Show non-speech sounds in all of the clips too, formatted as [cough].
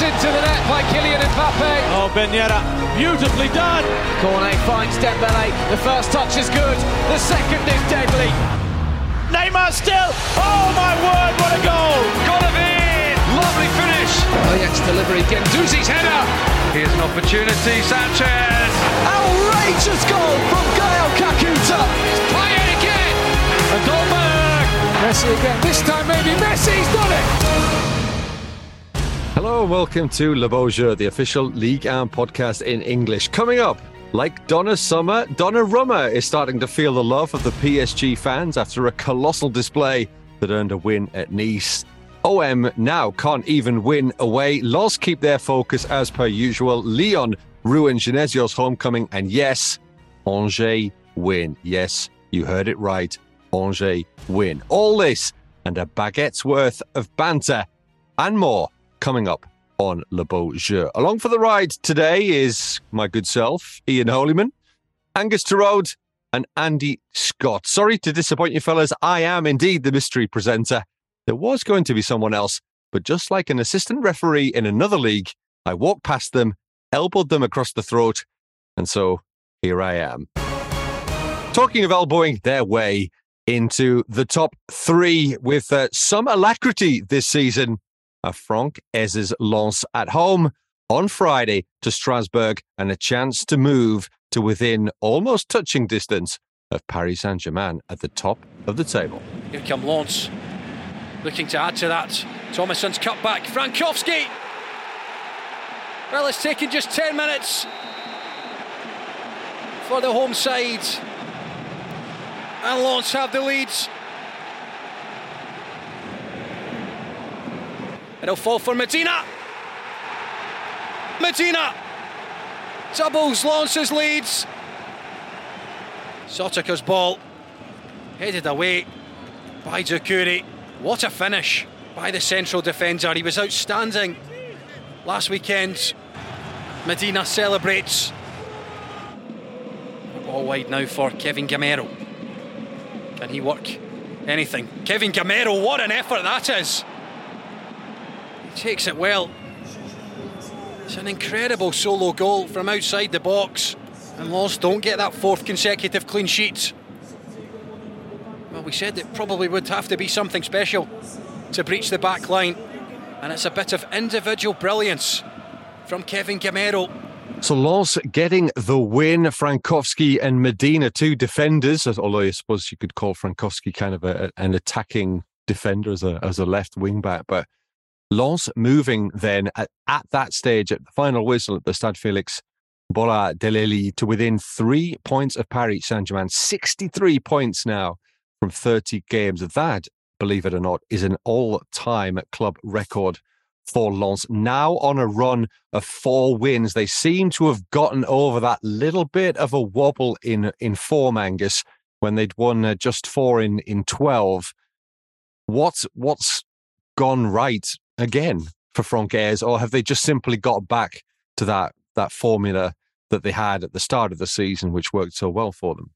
Into the net by Kylian Mbappe. Oh, Ben Yedder, beautifully done. Cornet finds Dembele. The first touch is good. The second is deadly. Neymar still. Oh my word, what a goal! Golovin. Lovely finish. Oh, Ajax delivery. Guendouzi's header. Here's an opportunity. Sanchez. Outrageous goal from Gael Kakuta. It's Payet again. And Dolberg. Messi again. This time maybe Messi's done it. Hello and welcome to Le Beau Jeu, the official Ligue 1 podcast in English. Coming up, like Donna Summer, Donnarumma is starting to feel the love of the PSG fans after a colossal display that earned a win at Nice. OM now can't even win away. Lens keep their focus as per usual. Lyon ruin Genesio's homecoming. And yes, Angers win. Yes, you heard it right. Angers win. All this and a baguette's worth of banter and more coming up on Le Beau Jeu. Along for the ride today is my good self, Ian Holyman, Angus Torode, and Andy Scott. Sorry to disappoint you, fellas. I am indeed the mystery presenter. There was going to be someone else, but just like an assistant referee in another league, I walked past them, elbowed them across the throat, and so here I am. Talking of elbowing their way into the top three with uh, some alacrity this season, a Franck Haise's Lens at home on Friday to Strasbourg and a chance to move to within almost touching distance of Paris Saint Germain at the top of the table. Here come Lens, looking to add to that. Thomasson's cut back. Frankowski. Well, it's taken just 10 minutes for the home side. And Lens have the leads. It'll fall for Medina. Medina doubles launches, leads. Sotoca's ball headed away by Doucouré. What a finish by the central defender. He was outstanding last weekend. Medina celebrates. Ball wide now for Kevin Gameiro. Can he work anything? Kevin Gameiro, what an effort that is! Takes it well. It's an incredible solo goal from outside the box. And Lens don't get that fourth consecutive clean sheet. Well, we said it probably would have to be something special to breach the back line. And it's a bit of individual brilliance from Kevin Gameiro. So Lens getting the win. Frankowski and Medina, two defenders, although I suppose you could call Frankowski kind of a, an attacking defender as a, as a left wing back. But Lens moving then at, at that stage, at the final whistle at the Stade Felix Bollaert-Delelis to within three points of Paris Saint Germain, 63 points now from 30 games. That, believe it or not, is an all time club record for Lens. Now on a run of four wins. They seem to have gotten over that little bit of a wobble in, in form, Angus, when they'd won uh, just four in, in 12. What's, what's gone right again for Franck Haise, or have they just simply got back to that that formula that they had at the start of the season, which worked so well for them?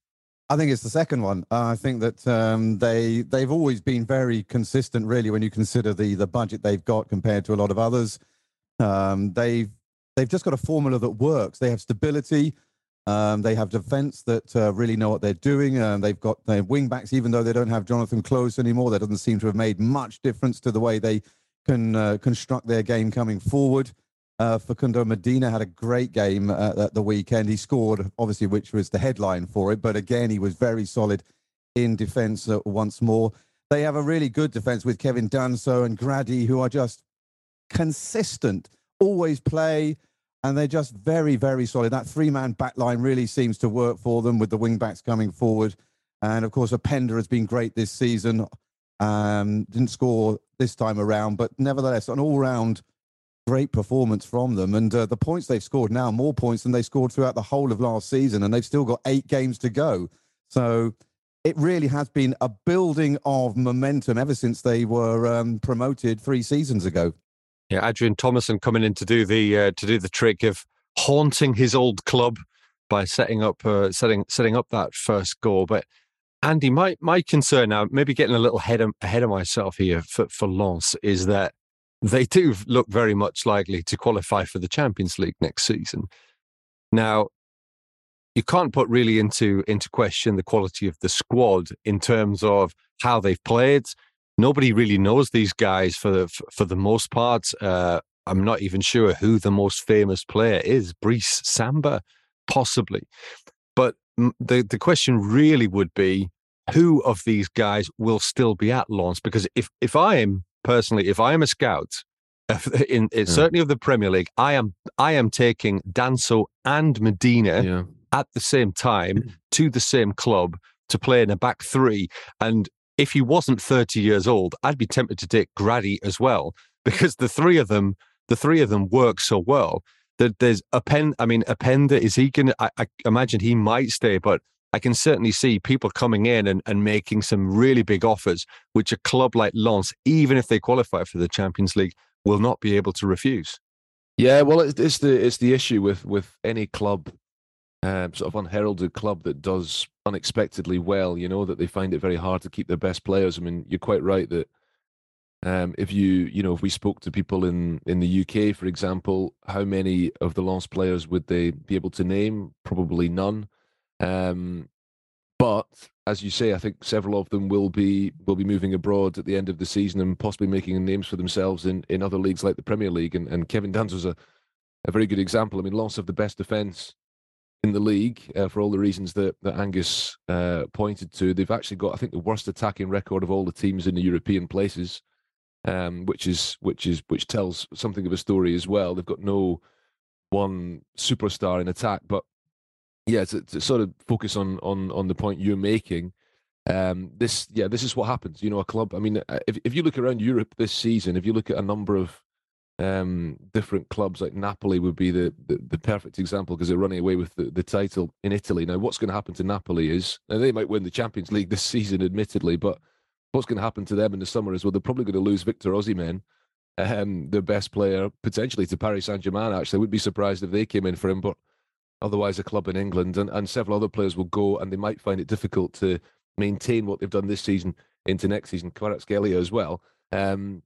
I think it's the second one. Uh, I think that um, they they've always been very consistent, really, when you consider the the budget they've got compared to a lot of others. Um, they've they've just got a formula that works. They have stability. Um, they have defense that uh, really know what they're doing. Um, they've got their wing backs, even though they don't have Jonathan Clauss anymore. That doesn't seem to have made much difference to the way they can uh, construct their game coming forward. Uh, Facundo Medina had a great game uh, at the weekend. He scored, obviously, which was the headline for it. But again, he was very solid in defence uh, once more. They have a really good defence with Kevin Danso and Gradit, who are just consistent, always play, and they're just very, very solid. That three-man back line really seems to work for them with the wing backs coming forward. And of course, Openda has been great this season. Um, didn't score this time around, but nevertheless, an all-round great performance from them. And uh, the points they've scored now, more points than they scored throughout the whole of last season, and they've still got eight games to go. So it really has been a building of momentum ever since they were um, promoted three seasons ago. Yeah, Adrian Thomasson coming in to do the uh, to do the trick of haunting his old club by setting up uh, setting setting up that first goal. But Andy, my my concern now, maybe getting a little ahead of, ahead of myself here for for Lens, is that they do look very much likely to qualify for the Champions League next season. Now, you can't put really into into question the quality of the squad in terms of how they've played. Nobody really knows these guys for the, for the most part. Uh, I'm not even sure who the most famous player is. Brice Samba, possibly. But the the question really would be who of these guys will still be at Lens? Because if if I am personally, if I am a scout, [laughs] in, in yeah. certainly of the Premier League, I am I am taking Danso and Medina yeah. at the same time mm. to the same club to play in a back three. And if he wasn't 30 years old, I'd be tempted to take Gradit as well [laughs] because the three of them, the three of them work so well that there's a pen. I mean, Openda is he going to? I imagine he might stay, but I can certainly see people coming in and, and making some really big offers, which a club like Lens, even if they qualify for the Champions League, will not be able to refuse. Yeah, well, it's the it's the issue with with any club, um, sort of unheralded club that does unexpectedly well. You know that they find it very hard to keep their best players. I mean, you're quite right that um, if you you know if we spoke to people in in the UK, for example, how many of the Lens players would they be able to name? Probably none. Um, but as you say, I think several of them will be will be moving abroad at the end of the season and possibly making names for themselves in, in other leagues like the Premier League. And, and Kevin Danso was a, a very good example. I mean, loss of the best defence in the league uh, for all the reasons that, that Angus uh, pointed to. They've actually got, I think, the worst attacking record of all the teams in the European places, um, which is which is which tells something of a story as well. They've got no one superstar in attack, but yeah, to, to sort of focus on on on the point you're making. Um, this, yeah, this is what happens. You know, a club. I mean, uh, if if you look around Europe this season, if you look at a number of um, different clubs, like Napoli would be the the, the perfect example because they're running away with the, the title in Italy. Now, what's going to happen to Napoli is, they might win the Champions League this season, admittedly, but what's going to happen to them in the summer is well, they're probably going to lose Victor Osimhen, um, their best player, potentially to Paris Saint Germain. Actually, I would be surprised if they came in for him, but otherwise a club in England, and, and several other players will go, and they might find it difficult to maintain what they've done this season into next season. Kvaratskhelia as well. Um,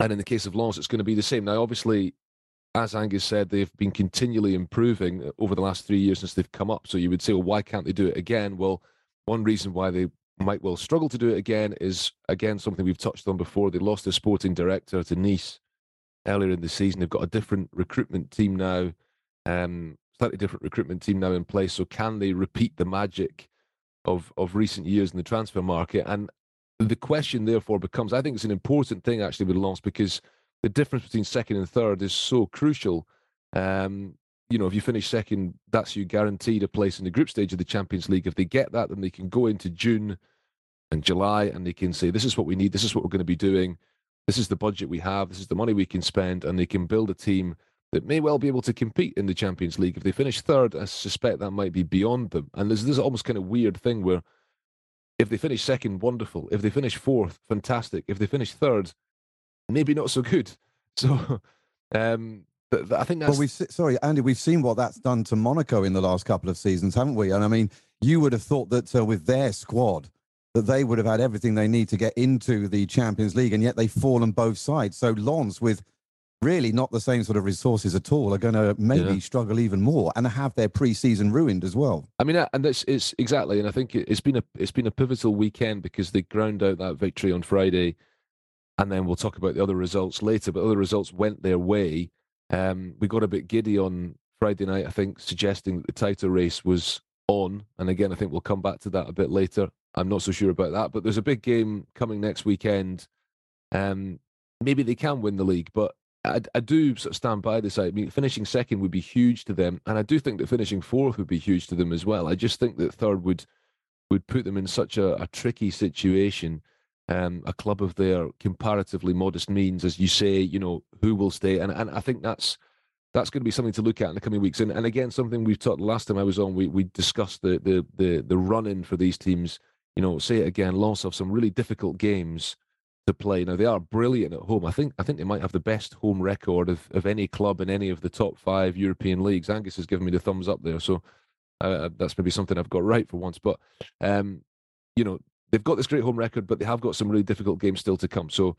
and in the case of Lens, it's going to be the same. Now, obviously, as Angus said, they've been continually improving over the last three years since they've come up. So you would say, well, why can't they do it again? Well, one reason why they might well struggle to do it again is, again, something we've touched on before. They lost their sporting director to Nice earlier in the season. They've got a different recruitment team now. Um, slightly different recruitment team now in place. So can they repeat the magic of of recent years in the transfer market? And the question therefore becomes, I think it's an important thing actually with Lens because the difference between second and third is so crucial. Um, you know, if you finish second, that's you guaranteed a place in the group stage of the Champions League. If they get that, then they can go into June and July and they can say, this is what we need, this is what we're going to be doing, this is the budget we have, this is the money we can spend, and they can build a team that may well be able to compete in the Champions League. If they finish third, I suspect that might be beyond them. And there's this almost kind of weird thing where if they finish second, wonderful. If they finish fourth, fantastic. If they finish third, maybe not so good. [laughs] So um, I think that's. Well, we sorry, Andy, we've seen what that's done to Monaco in the last couple of seasons, haven't we? And I mean, you would have thought that uh, with their squad, that they would have had everything they need to get into the Champions League, and yet they've fallen both sides. So Lens with really not the same sort of resources at all are going to maybe yeah. struggle even more and have their pre-season ruined as well. I mean, and that's it's exactly, and I think it's been a it's been a pivotal weekend because they ground out that victory on Friday, and then we'll talk about the other results later. But other results went their way. Um, we got a bit giddy on Friday night, I think, suggesting that the title race was on, and again, I think we'll come back to that a bit later. I'm not so sure about that, but there's a big game coming next weekend. Um, maybe they can win the league, but I, I do sort of stand by this. I mean, finishing second would be huge to them, and I do think that finishing fourth would be huge to them as well. I just think that third would would put them in such a, a tricky situation. Um, a club of their comparatively modest means, as you say, you know, who will stay, and and I think that's that's going to be something to look at in the coming weeks. And and again, something we've talked last time I was on, we we discussed the the the the run in for these teams. You know, say it again, loss of some really difficult games to play. Now they are brilliant at home. I think I think they might have the best home record of, of any club in any of the top five European leagues. Angus has given me the thumbs up there, so uh, uh, that's maybe something I've got right for once. But um, you know they've got this great home record, but they have got some really difficult games still to come. So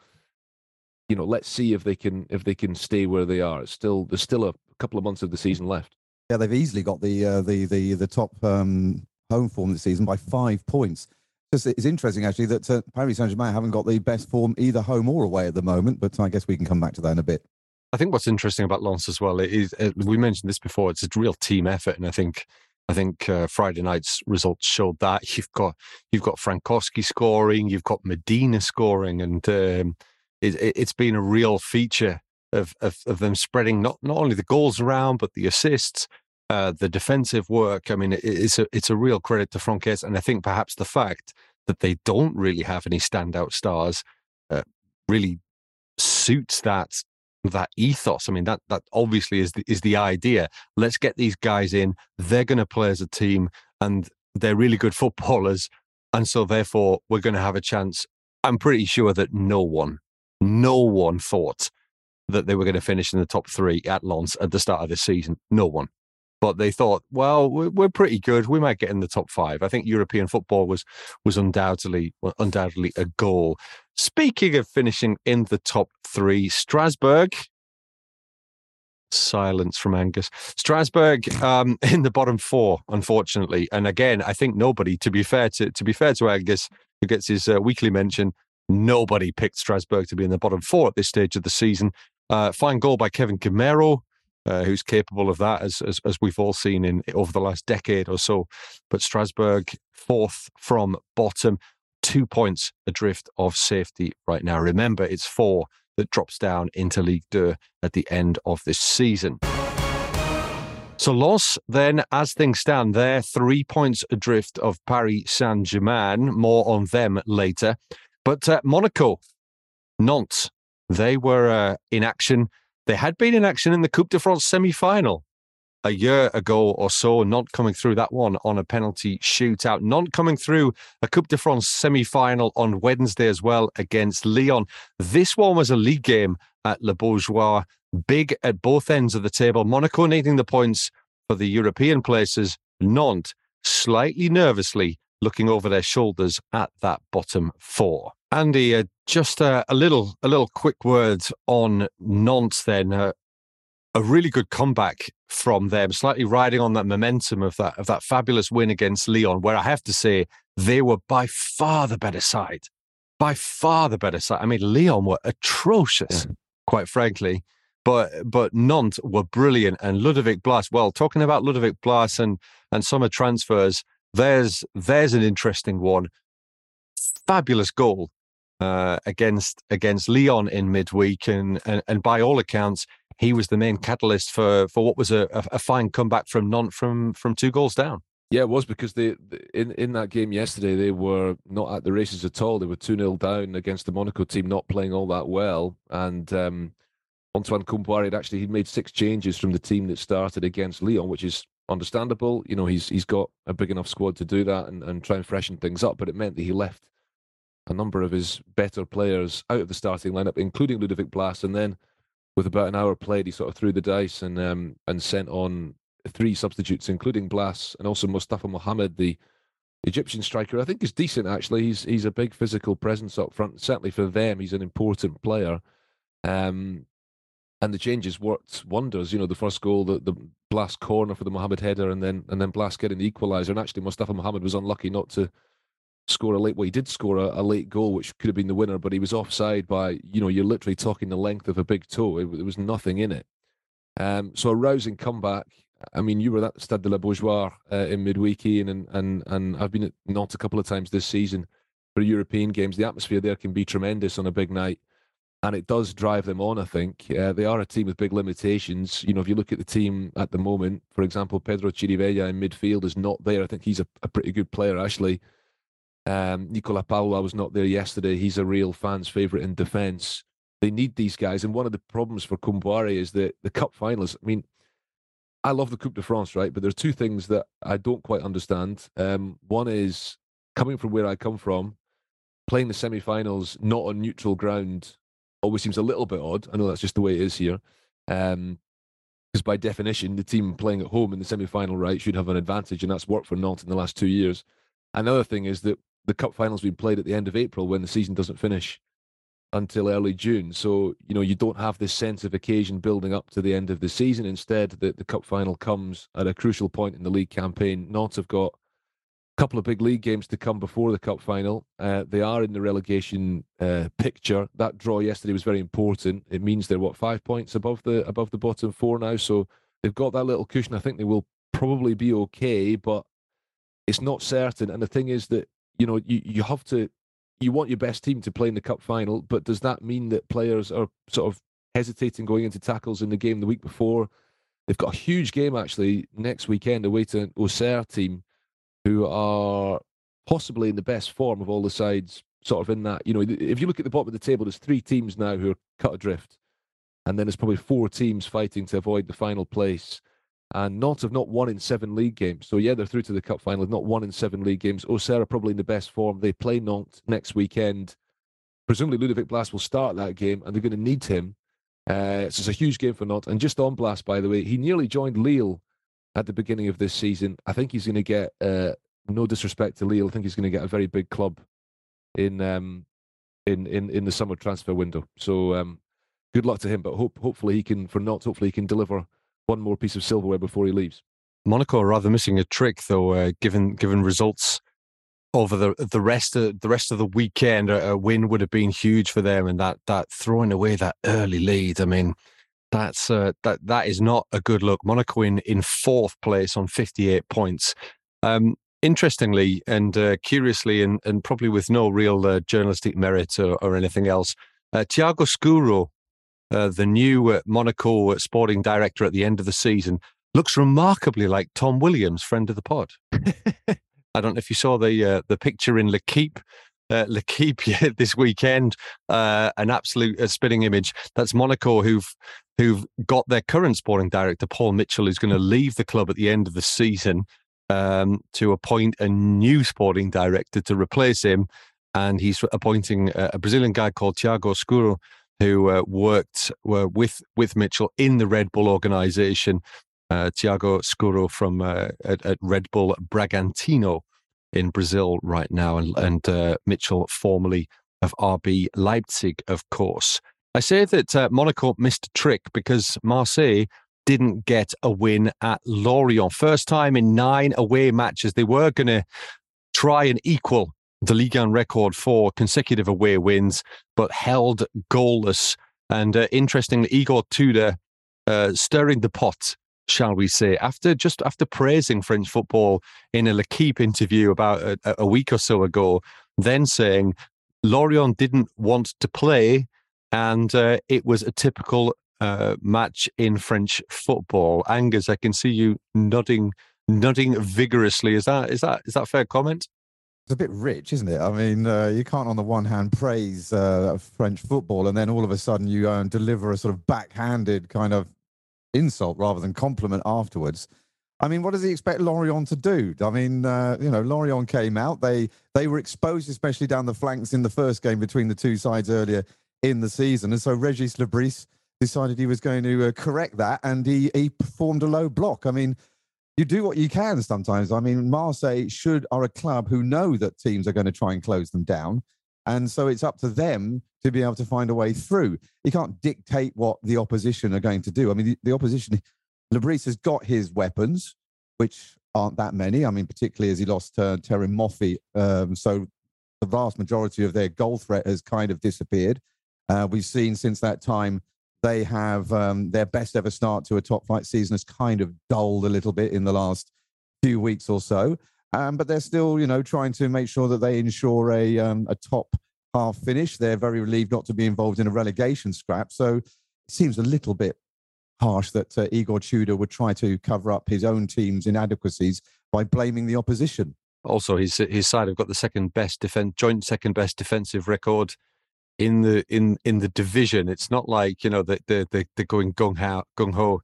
you know, let's see if they can if they can stay where they are. It's still there's still a couple of months of the season left. Yeah, they've easily got the uh, the the the top um, home form this season by five points. It's, interesting actually that uh, Paris Saint Germain haven't got the best form either home or away at the moment, but I guess we can come back to that in a bit. I think what's interesting about Lens as well is uh, we mentioned this before. It's a real team effort, and I think I think uh, Friday night's results showed that. You've got you've got Frankowski scoring, you've got Medina scoring, and um, it, has been a real feature of, of, of them spreading not not only the goals around but the assists, uh, the defensive work. I mean, it, it's a it's a real credit to Franck Haise, and I think perhaps the fact that they don't really have any standout stars uh, really suits that that ethos. I mean, that that obviously is the, is the idea. Let's get these guys in. They're going to play as a team, and they're really good footballers, and so therefore we're going to have a chance. I'm pretty sure that no one no one thought that they were going to finish in the top three at Lens at the start of this season. No one. But they thought, well, we're pretty good. We might get in the top five. I think European football was was undoubtedly undoubtedly a goal. Speaking of finishing in the top three, Strasbourg. Silence from Angus. Strasbourg um, [laughs] in the bottom four, unfortunately. And again, I think nobody, to be fair to to be fair to Angus, who gets his uh, weekly mention, Nobody picked Strasbourg to be in the bottom four at this stage of the season. Uh, fine goal by Kevin Gameiro, uh, who's capable of that, as, as, as we've all seen in over the last decade or so. But Strasbourg fourth from bottom, two points adrift of safety right now. Remember, it's four that drops down into Ligue Two at the end of this season. So Lens, then, as things stand, they're three points adrift of Paris Saint Germain. More on them later. But uh, Monaco, Nantes, they were uh, in action. They had been in action in the Coupe de France semi final a year ago or so, not coming through that one on a penalty shootout, not coming through a Coupe de France semi final on Wednesday as well against Lyon. This one was a league game at Le Beaujoire, big at both ends of the table. Monaco needing the points for the European places, Nantes slightly nervously looking over their shoulders at that bottom four. Andy, uh, just uh, a little a little quick word on Nantes then. Uh, a really good comeback from them, slightly riding on that momentum of that of that fabulous win against Lyon, where I have to say they were by far the better side, by far the better side. I mean, Lyon were atrocious, yeah. quite frankly, but but Nantes were brilliant, and Ludovic Blas. Well, talking about Ludovic Blas and and summer transfers, there's there's an interesting one. Fabulous goal uh, against against Lyon in midweek, and, and and by all accounts, he was the main catalyst for for what was a, a fine comeback from Nantes from from two goals down. Yeah, it was because they in in that game yesterday they were not at the races at all. They were two 0 down against the Monaco team, not playing all that well, and. Um, Antoine Kombouaré had actually he made six changes from the team that started against Lyon, which is understandable. You know, he's he's got a big enough squad to do that and, and try and freshen things up. But it meant that he left a number of his better players out of the starting lineup, including Ludovic Blas. And then, with about an hour played, he sort of threw the dice and um, and sent on three substitutes, including Blas and also Mustafa Mohamed, the Egyptian striker. I think is decent actually. He's he's a big physical presence up front. Certainly for them, he's an important player. Um, and the changes worked wonders. You know, the first goal, the, the Blas corner for the Mohamed header, and then and then Blas getting the equaliser. And actually, Mustafa Mohamed was unlucky not to score a late. Well, he did score a, a, late goal, which could have been the winner, but he was offside by you know you're literally talking the length of a big toe. It, there was nothing in it. Um, so a rousing comeback. I mean, you were at Stade de la Beaujoire uh, in midweek, Ian, and and and I've been at Nantes a couple of times this season for European games. The atmosphere there can be tremendous on a big night and it does drive them on. I think uh, they are a team with big limitations. You know, if you look at the team at the moment, for example, Pedro Chirivella in midfield is not there. I think he's a, a pretty good player, actually. Um, Nicolas Pallois was not there yesterday. He's a real fans' favourite in defence. They need these guys, and one of the problems for Kombouaré is that the cup finals. I mean, I love the Coupe de France, right? But there's two things that I don't quite understand. Um, one is coming from where I come from, playing the semi-finals not on neutral ground always seems a little bit odd. I know that's just the way it is here. Um, because by definition, the team playing at home in the semi-final right should have an advantage, and that's worked for Nantes in the last two years. Another thing is that the cup finals being played at the end of April when the season doesn't finish until early June. So, you know, you don't have this sense of occasion building up to the end of the season. Instead, the, the cup final comes at a crucial point in the league campaign. Not have got couple of big league games to come before the cup final. Uh, they are in the relegation uh, picture. That draw yesterday was very important. It means they're what five points above the above the bottom four now. So they've got that little cushion. I think they will probably be okay, but it's not certain. And the thing is that you know you, you have to you want your best team to play in the cup final, but does that mean that players are sort of hesitating going into tackles in the game the week before? They've got a huge game actually next weekend away to an Auxerre team who are possibly in the best form of all the sides sort of in that. You know, if you look at the bottom of the table, there's three teams now who are cut adrift. And then there's probably four teams fighting to avoid the final place and not have not won in seven league games. So yeah, they're through to the cup final. Not won in seven league games. Auxerre probably in the best form. They play Nantes next weekend. Presumably Ludovic Blas will start that game, and they're going to need him. Uh, so it's a huge game for Nantes. And just on Blas, by the way, he nearly joined Lille at the beginning of this season. I think he's going to get uh, no disrespect to Lille. I think he's going to get a very big club in um, in in in the summer transfer window. So um, good luck to him. But hope hopefully he can for not Hopefully he can deliver one more piece of silverware before he leaves. Monaco are rather missing a trick, though, uh, given given results over the the rest of the rest of the weekend. A, a, win would have been huge for them, and that that throwing away that early lead. I mean, that's uh, that that is not a good look. Monaco in in fourth place on fifty eight points. Um, interestingly and uh, curiously, and and probably with no real uh, journalistic merit or, or anything else, uh, Thiago Scuro uh, the new uh, Monaco sporting director at the end of the season, looks remarkably like Tom Williams, friend of the pod. [laughs] I don't know if you saw the uh, the picture in L'Equipe. Uh, L'Equipe [laughs] this weekend, uh, an absolute uh, spinning image. That's Monaco who've who've got their current sporting director Paul Mitchell, who's going to leave the club at the end of the season um, to appoint a new sporting director to replace him, and he's appointing a, a Brazilian guy called Thiago Scuro, who uh, worked with with Mitchell in the Red Bull organization. Uh, Thiago Scuro from uh, at, at, Red Bull Bragantino in Brazil right now, and, and uh, Mitchell formerly of RB Leipzig, of course. I say that uh, Monaco missed a trick because Marseille didn't get a win at Lorient. First time in nine away matches. They were going to try and equal the Ligue 1 record for consecutive away wins, but held goalless. And uh, interestingly, Igor Tudor uh, stirring the pot, shall we say, after just after praising French football in a L'Equipe interview about a, a week or so ago, then saying Lorient didn't want to play, and uh, it was a typical uh, match in French football. Angus, I can see you nodding, nodding vigorously. Is that is that is that fair comment? It's a bit rich, isn't it? I mean, uh, you can't on the one hand praise uh, French football and then all of a sudden you deliver a sort of backhanded kind of insult rather than compliment afterwards. I mean, what does he expect Lorient to do? I mean, uh, you know, Lorient came out. They they were exposed, especially down the flanks in the first game between the two sides earlier in the season, and so Regis Le Bris decided he was going to uh, correct that, and he he performed a low block. I mean, you do what you can sometimes. I mean, Marseille should are a club who know that teams are going to try and close them down. And so it's up to them to be able to find a way through. You can't dictate what the opposition are going to do. I mean, the, the opposition, Lebris has got his weapons, which aren't that many. I mean, particularly as he lost uh, Terem Moffi. Um, so the vast majority of their goal threat has kind of disappeared. Uh, we've seen since that time they have um, their best ever start to a top flight season has kind of dulled a little bit in the last few weeks or so. Um, but they're still, you know, trying to make sure that they ensure a um, a top half finish. They're very relieved not to be involved in a relegation scrap. So it seems a little bit harsh that uh, Igor Tudor would try to cover up his own team's inadequacies by blaming the opposition. Also, his his side have got the second best defense, joint second best defensive record in the in in the division. It's not like you know that they're, they're, they're going gung ho gung ho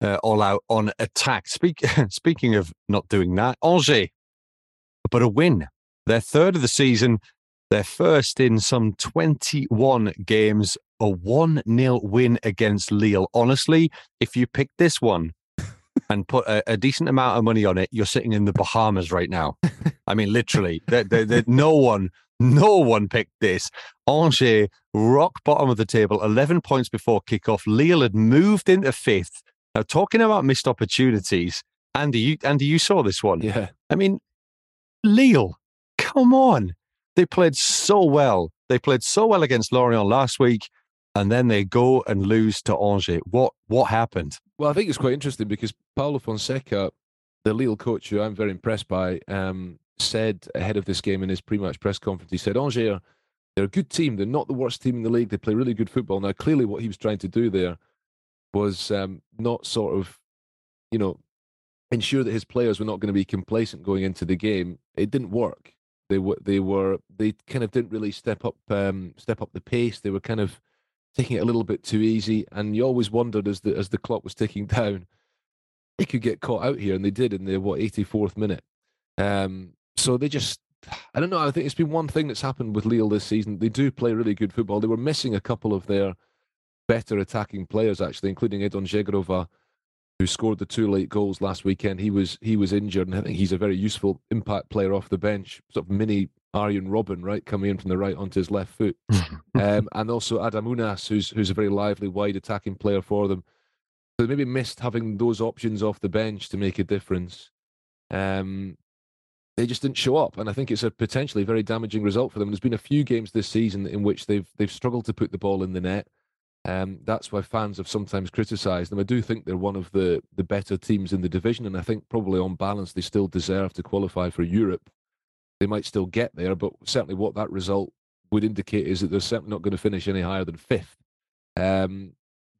uh, all out on attack. Speak, [laughs] speaking of not doing that, Angers, but a win. Their third of the season, their first in some 21 games, a 1 0 win against Lille. Honestly, if you pick this one and put a, a, decent amount of money on it, you're sitting in the Bahamas right now. I mean, literally, there, no one No one picked this. Angers, rock bottom of the table, 11 points before kickoff. Lille had moved into fifth. Now, talking about missed opportunities, Andy, you, Andy, you saw this one. Yeah. I mean, Lille, come on. They played so well. They played so well against Lorient last week, and then they go and lose to Angers. What what happened? Well, I think it's quite interesting because Paulo Fonseca, the Lille coach, who I'm very impressed by, um, said ahead of this game in his pre-match press conference, he said Angers they're a good team. They're not the worst team in the league. They play really good football. Now, clearly, what he was trying to do there was um, not sort of, you know, ensure that his players were not going to be complacent going into the game. It didn't work. They were they were they kind of didn't really step up um, step up the pace. They were kind of taking it a little bit too easy, and you always wondered as the as the clock was ticking [laughs] down, they could get caught out here, and they did in the what 84th minute. Um, so they just I don't know. I think it's been one thing that's happened with Lille this season. They do play really good football. They were missing a couple of their better attacking players actually, including Edon Zhegrova, who scored the two late goals last weekend. He was he was injured, and I think he's a very useful impact player off the bench, sort of mini Arjen Robben, right, coming in from the right onto his left foot, [laughs] um, and also Adam Ounas, who's who's a very lively, wide attacking player for them. So they maybe missed having those options off the bench to make a difference. Um, they just didn't show up, and I think it's a potentially very damaging result for them. There's been a few games this season in which they've they've struggled to put the ball in the net. Um, that's why fans have sometimes criticised them. I do think they're one of the the better teams in the division, and I think probably on balance they still deserve to qualify for Europe. They might still get there, but certainly what that result would indicate is that they're certainly not going to finish any higher than fifth. Um,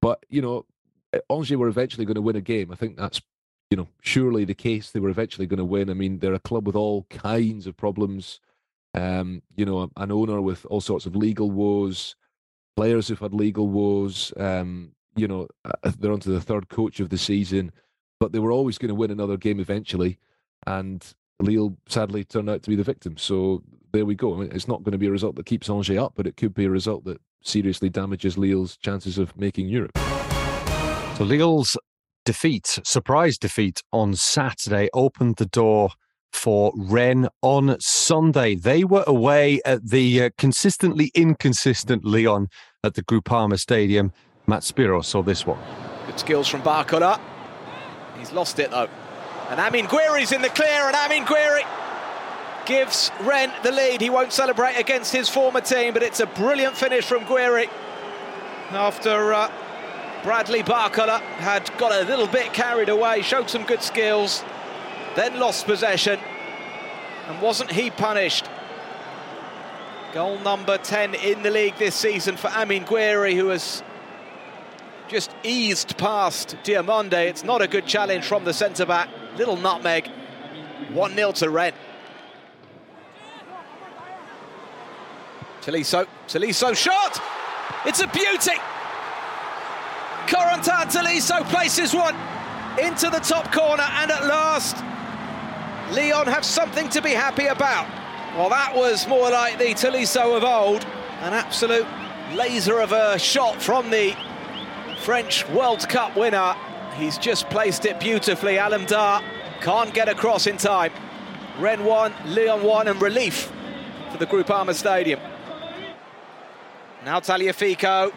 but you know, Angers were eventually going to win a game. I think that's you know surely the case. They were eventually going to win. I mean, they're a club with all kinds of problems. Um, you know, an owner with all sorts of legal woes players who've had legal woes. Um, you know, they're onto the third coach of the season, but they were always going to win another game eventually. And Lille sadly turned out to be the victim. So there we go. I mean, it's not going to be a result that keeps Angers up, but it could be a result that seriously damages Lille's chances of making Europe. So Lille's defeat, surprise defeat on Saturday, opened the door for Rennes on Sunday. They were away at the uh, consistently inconsistent Lyon at the Groupama Stadium. Matt Spiro saw this one. Good skills from Barcola. He's lost it though. And Amine Gouiri's in the clear, and Amine Gouiri gives Rennes the lead. He won't celebrate against his former team, but it's a brilliant finish from Gouiri after uh, Bradley Barcola had got a little bit carried away, showed some good skills, then lost possession. And wasn't he punished? Goal number 10 in the league this season for Amine Gouiri, who has just eased past Diomande. It's not a good challenge from the centre back. Little nutmeg. 1 0 to Rennes. Tolisso, Tolisso shot! It's a beauty! Corentin Tolisso places one into the top corner, and at last, Lyon have something to be happy about. Well, that was more like the Tolisso of old. An absolute laser of a shot from the French World Cup winner. He's just placed it beautifully. Alemdar can't get across in time. Rennes 1, Lyon 1, and relief for the Groupama Stadium. Now Tagliafico.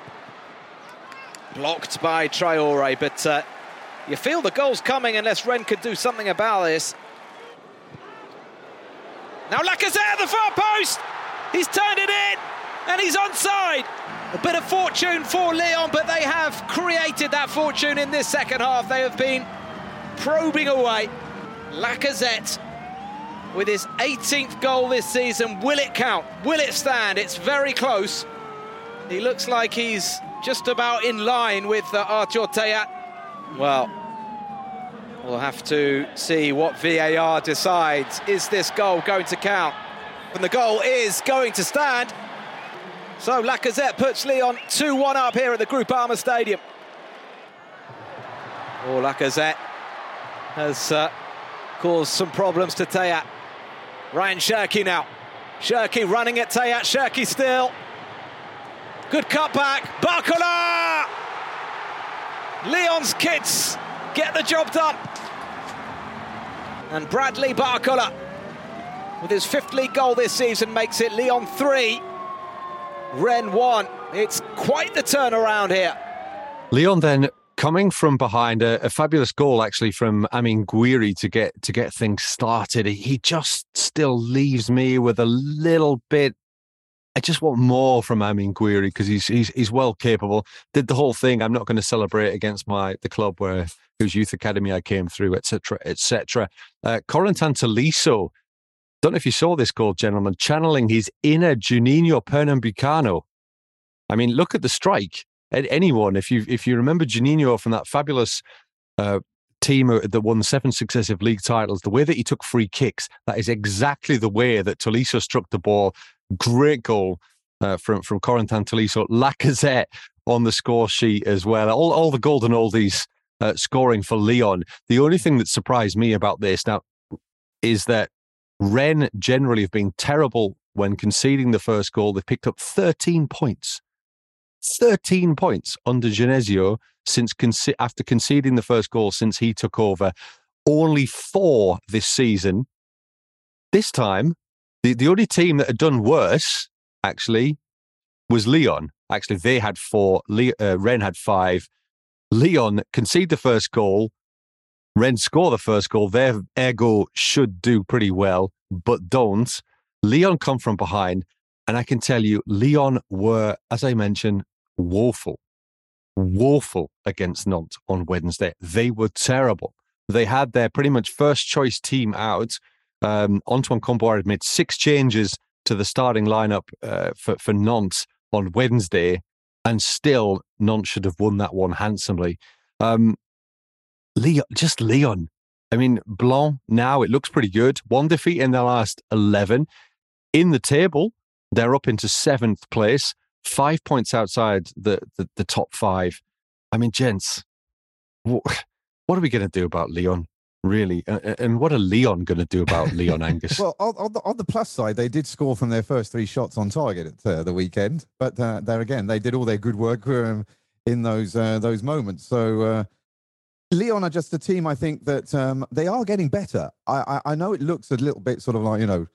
Blocked by Traore, but uh, you feel the goal's coming unless Rennes could do something about this. Now Lacazette at the far post. He's turned it in, and he's onside. A bit of fortune for Lyon, but they have created that fortune in this second half. They have been probing away. Lacazette with his 18th goal this season. Will it count? Will it stand? It's very close. He looks like he's just about in line with uh, Arthur Theate. Well, we'll have to see what VAR decides. Is this goal going to count? And the goal is going to stand. So Lacazette puts Lyon 2-1 up here at the Groupama Stadium. Oh, Lacazette has uh, caused some problems to Theate. Ryan Cherki now. Cherki running at Theate. Cherki still. Good cutback. Barcola! Lyon's kids get the job done. And Bradley Barcola with his fifth league goal this season makes it Lyon 3, Rennes 1. It's quite the turnaround here. Lyon then coming from behind a, a, fabulous goal actually from Amine Gouiri to get to get things started. He just still leaves me with a little bit. I just want more from Amine Gouiri because he's, he's he's well capable. Did the whole thing. I'm not going to celebrate against my the club where whose youth academy I came through, etc., etc. Uh, Tolisso. Don't know if you saw this goal, gentlemen, channeling his inner Juninho Pernambucano. I mean, look at the strike At anyone, if you if you remember Juninho from that fabulous uh, team that won seven successive league titles, the way that he took free kicks, that is exactly the way that Tolisso struck the ball. Great goal uh, from from Corentin Tolisso. Lacazette on the score sheet as well. All all the golden oldies uh, scoring for Lyon. The only thing that surprised me about this now is that Rennes generally have been terrible when conceding the first goal. They picked up 13 points 13 points under Genesio since after conceding the first goal since he took over. Only four this season. This time, the, the only team that had done worse, actually, was Lyon. Actually, they had four. Le- uh, Rennes had five. Lyon concede the first goal. Rennes score the first goal. Their ego should do pretty well, but don't. Lyon come from behind. And I can tell you, Lyon were, as I mentioned, woeful, woeful against Nantes on Wednesday. They were terrible. They had their pretty much first choice team out. Um, Antoine Kombouaré had made six changes to the starting lineup uh, for, for Nantes on Wednesday, and still Nantes should have won that one handsomely. Um, Lyon, just Lyon. I mean, Blanc now it looks pretty good. One defeat in their last 11. In the table, they're up into seventh place five points outside the, the, the top five. I mean, gents, what, what are we going to do about Lyon? Really, and what are Lyon going to do about Lyon Angus? well, on, the, on the plus side, they did score from their first three shots on target at uh, the weekend, but uh, there again, they did all their good work um, in those uh, those moments. So uh, Lyon are just a team. I think that um, they are getting better. I, I, I know it looks a little bit sort of like you know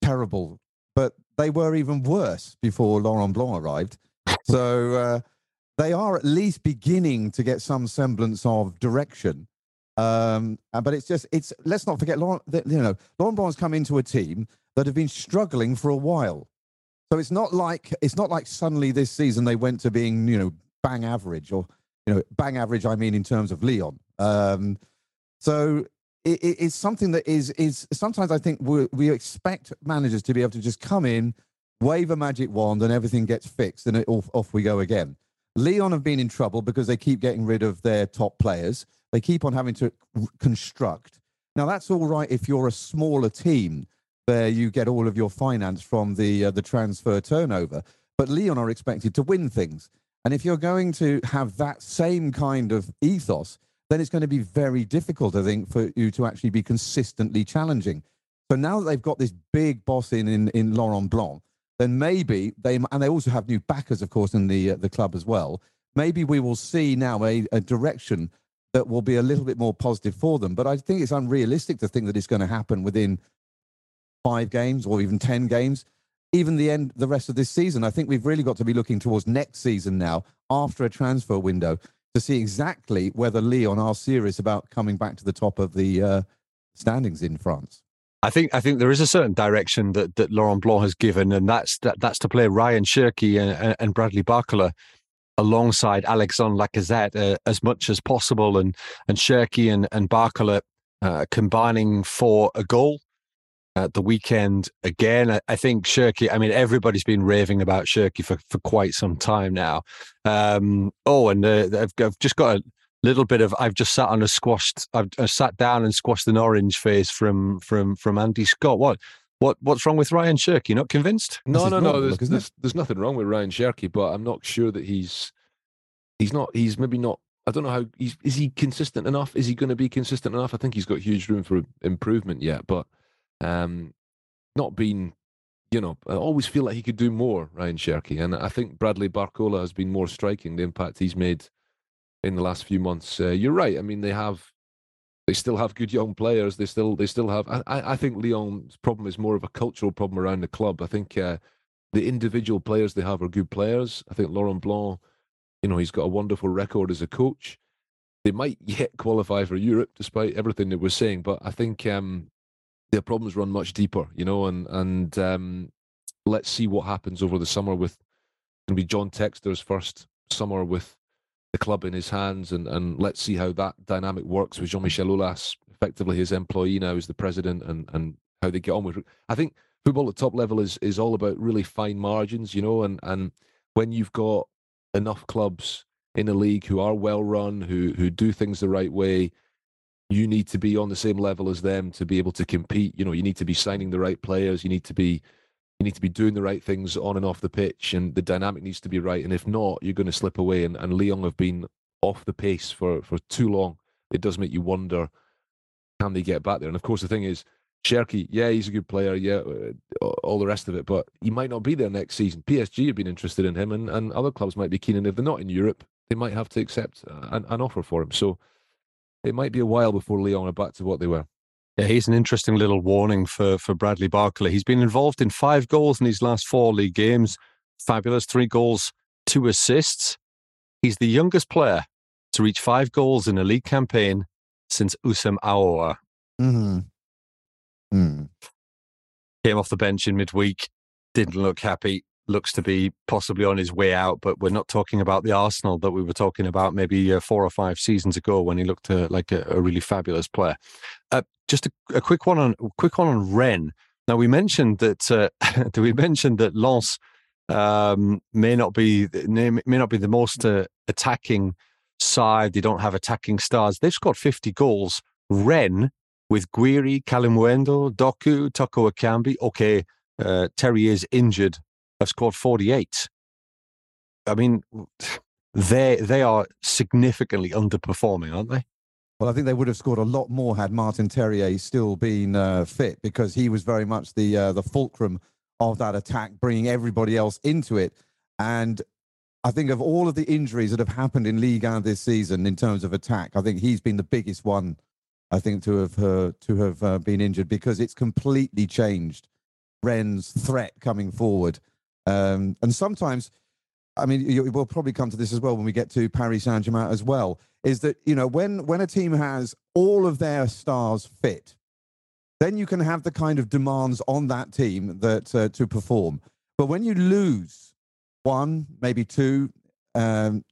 terrible, but they were even worse before Laurent Blanc arrived. so uh, they are at least beginning to get some semblance of direction. Um, but it's just it's let's not forget Laurent. You know, Laurent Blanc's come into a team that have been struggling for a while. So it's not like it's not like suddenly this season they went to being you know bang average or you know bang average. I mean in terms of Lyon. Um, so it, it's something that is is sometimes I think we we expect managers to be able to just come in, wave a magic wand, and everything gets fixed, and it, off off we go again. Lyon have been in trouble because they keep getting rid of their top players. They keep on having to construct. Now that's all right if you're a smaller team where you get all of your finance from the uh, the transfer turnover. But Lyon are expected to win things, and if you're going to have that same kind of ethos, then it's going to be very difficult, I think, for you to actually be consistently challenging. So now that they've got this big boss in in, in Laurent Blanc, then maybe they and they also have new backers, of course, in the uh, the club as well. Maybe we will see now a, a direction that will be a little bit more positive for them. But I think it's unrealistic to think that it's going to happen within five games or even ten games, even the end the rest of this season. I think we've really got to be looking towards next season now after a transfer window to see exactly whether Lyon are serious about coming back to the top of the uh, standings in France. I think I think there is a certain direction that, that Laurent Blanc has given, and that's that, that's to play Ryan Cherki and, and Bradley Barcola alongside Alexandre Lacazette uh, as much as possible, and and Cherki and and Barcola uh, combining for a goal at the weekend again. I, I, think Cherki, I mean, everybody's been raving about Cherki for, for quite some time now. Um, oh, and uh, I've, I've, just got a little bit of, I've just sat on a squashed, I've, I've sat down and squashed an orange face from, from, from Andy Scott. What? What what's wrong with Ryan Cherki? Not convinced? No, no, no. There's, there's, there's, nothing wrong with Ryan Cherki, but I'm not sure that he's he's not he's maybe not I don't know how he's is he consistent enough? Is he going to be consistent enough? I think he's got huge room for improvement yet, but um, not been, you know, I always feel like he could do more, Ryan Cherki. And I think Bradley Barcola has been more striking, the impact he's made in the last few months. Uh, you're right. I mean, they have They still have good young players. They still they still have. I, I think Lyon's problem is more of a cultural problem around the club. I think uh, the individual players they have are good players. I think Laurent Blanc, you know, he's got a wonderful record as a coach. They might [laughs] yet qualify for Europe, despite everything that we're saying. But I think um, their problems run much deeper, you know. And and um, let's see what happens over the summer with to be John Textor's first summer with the club in his hands, and, and let's see how that dynamic works with Jean Michel Aulas, effectively his employee now as the president, and, and how they get on with it. I think football at top level is is all about really fine margins, you know, and, and when you've got enough clubs in a league who are well run, who who do things the right way, you need to be on the same level as them to be able to compete. You know, you need to be signing the right players, you need to be you need to be doing the right things on and off the pitch, and the dynamic needs to be right. And if not, you're going to slip away. And, and Lyon have been off the pace for, for too long. It does make you wonder can they get back there? And of course, the thing is, Cherki, yeah, he's a good player, yeah, uh, all the rest of it, but he might not be there next season. PSG have been interested in him, and, and other clubs might be keen. And if they're not in Europe, they might have to accept an, an offer for him. So it might be a while before Lyon are back to what they were. Yeah, he's an interesting little warning for, for Bradley Barcola. He's been involved in five goals in his last four league games. Fabulous. Three goals, two assists. He's the youngest player to reach five goals in a league campaign since Houssem Aouar. Mm-hmm. Mm. Came off the bench in midweek, didn't look happy looks to be possibly on his way out, but we're not talking about the Arsenal that we were talking about maybe uh, four or five seasons ago when he looked uh, like a, a, really fabulous player. Uh, just a, a, quick one on quick one on Rennes. Now we mentioned that uh, [laughs] we mentioned that Lens um, may not be may, not be the most uh, attacking side. They don't have attacking stars. They've scored fifty goals. Rennes with Gouiri, Kalimuendo, Doku, Toko Ekambi. Okay, uh, Terrier is injured have scored 48. I mean, they they are significantly underperforming, aren't they? Well, I think they would have scored a lot more had Martin Terrier still been uh, fit, because he was very much the uh, the fulcrum of that attack, bringing everybody else into it. And I think of all of the injuries that have happened in Ligue 1 this season in terms of attack, I think he's been the biggest one. I think to have uh, to have uh, been injured because it's completely changed Rennes' threat coming forward. Um, and sometimes, I mean, you, we'll probably come to this as well when we get to Paris Saint Germain as well. Is that you know when when a team has all of their stars fit, then you can have the kind of demands on that team that uh, to perform. But when you lose one, maybe two, um,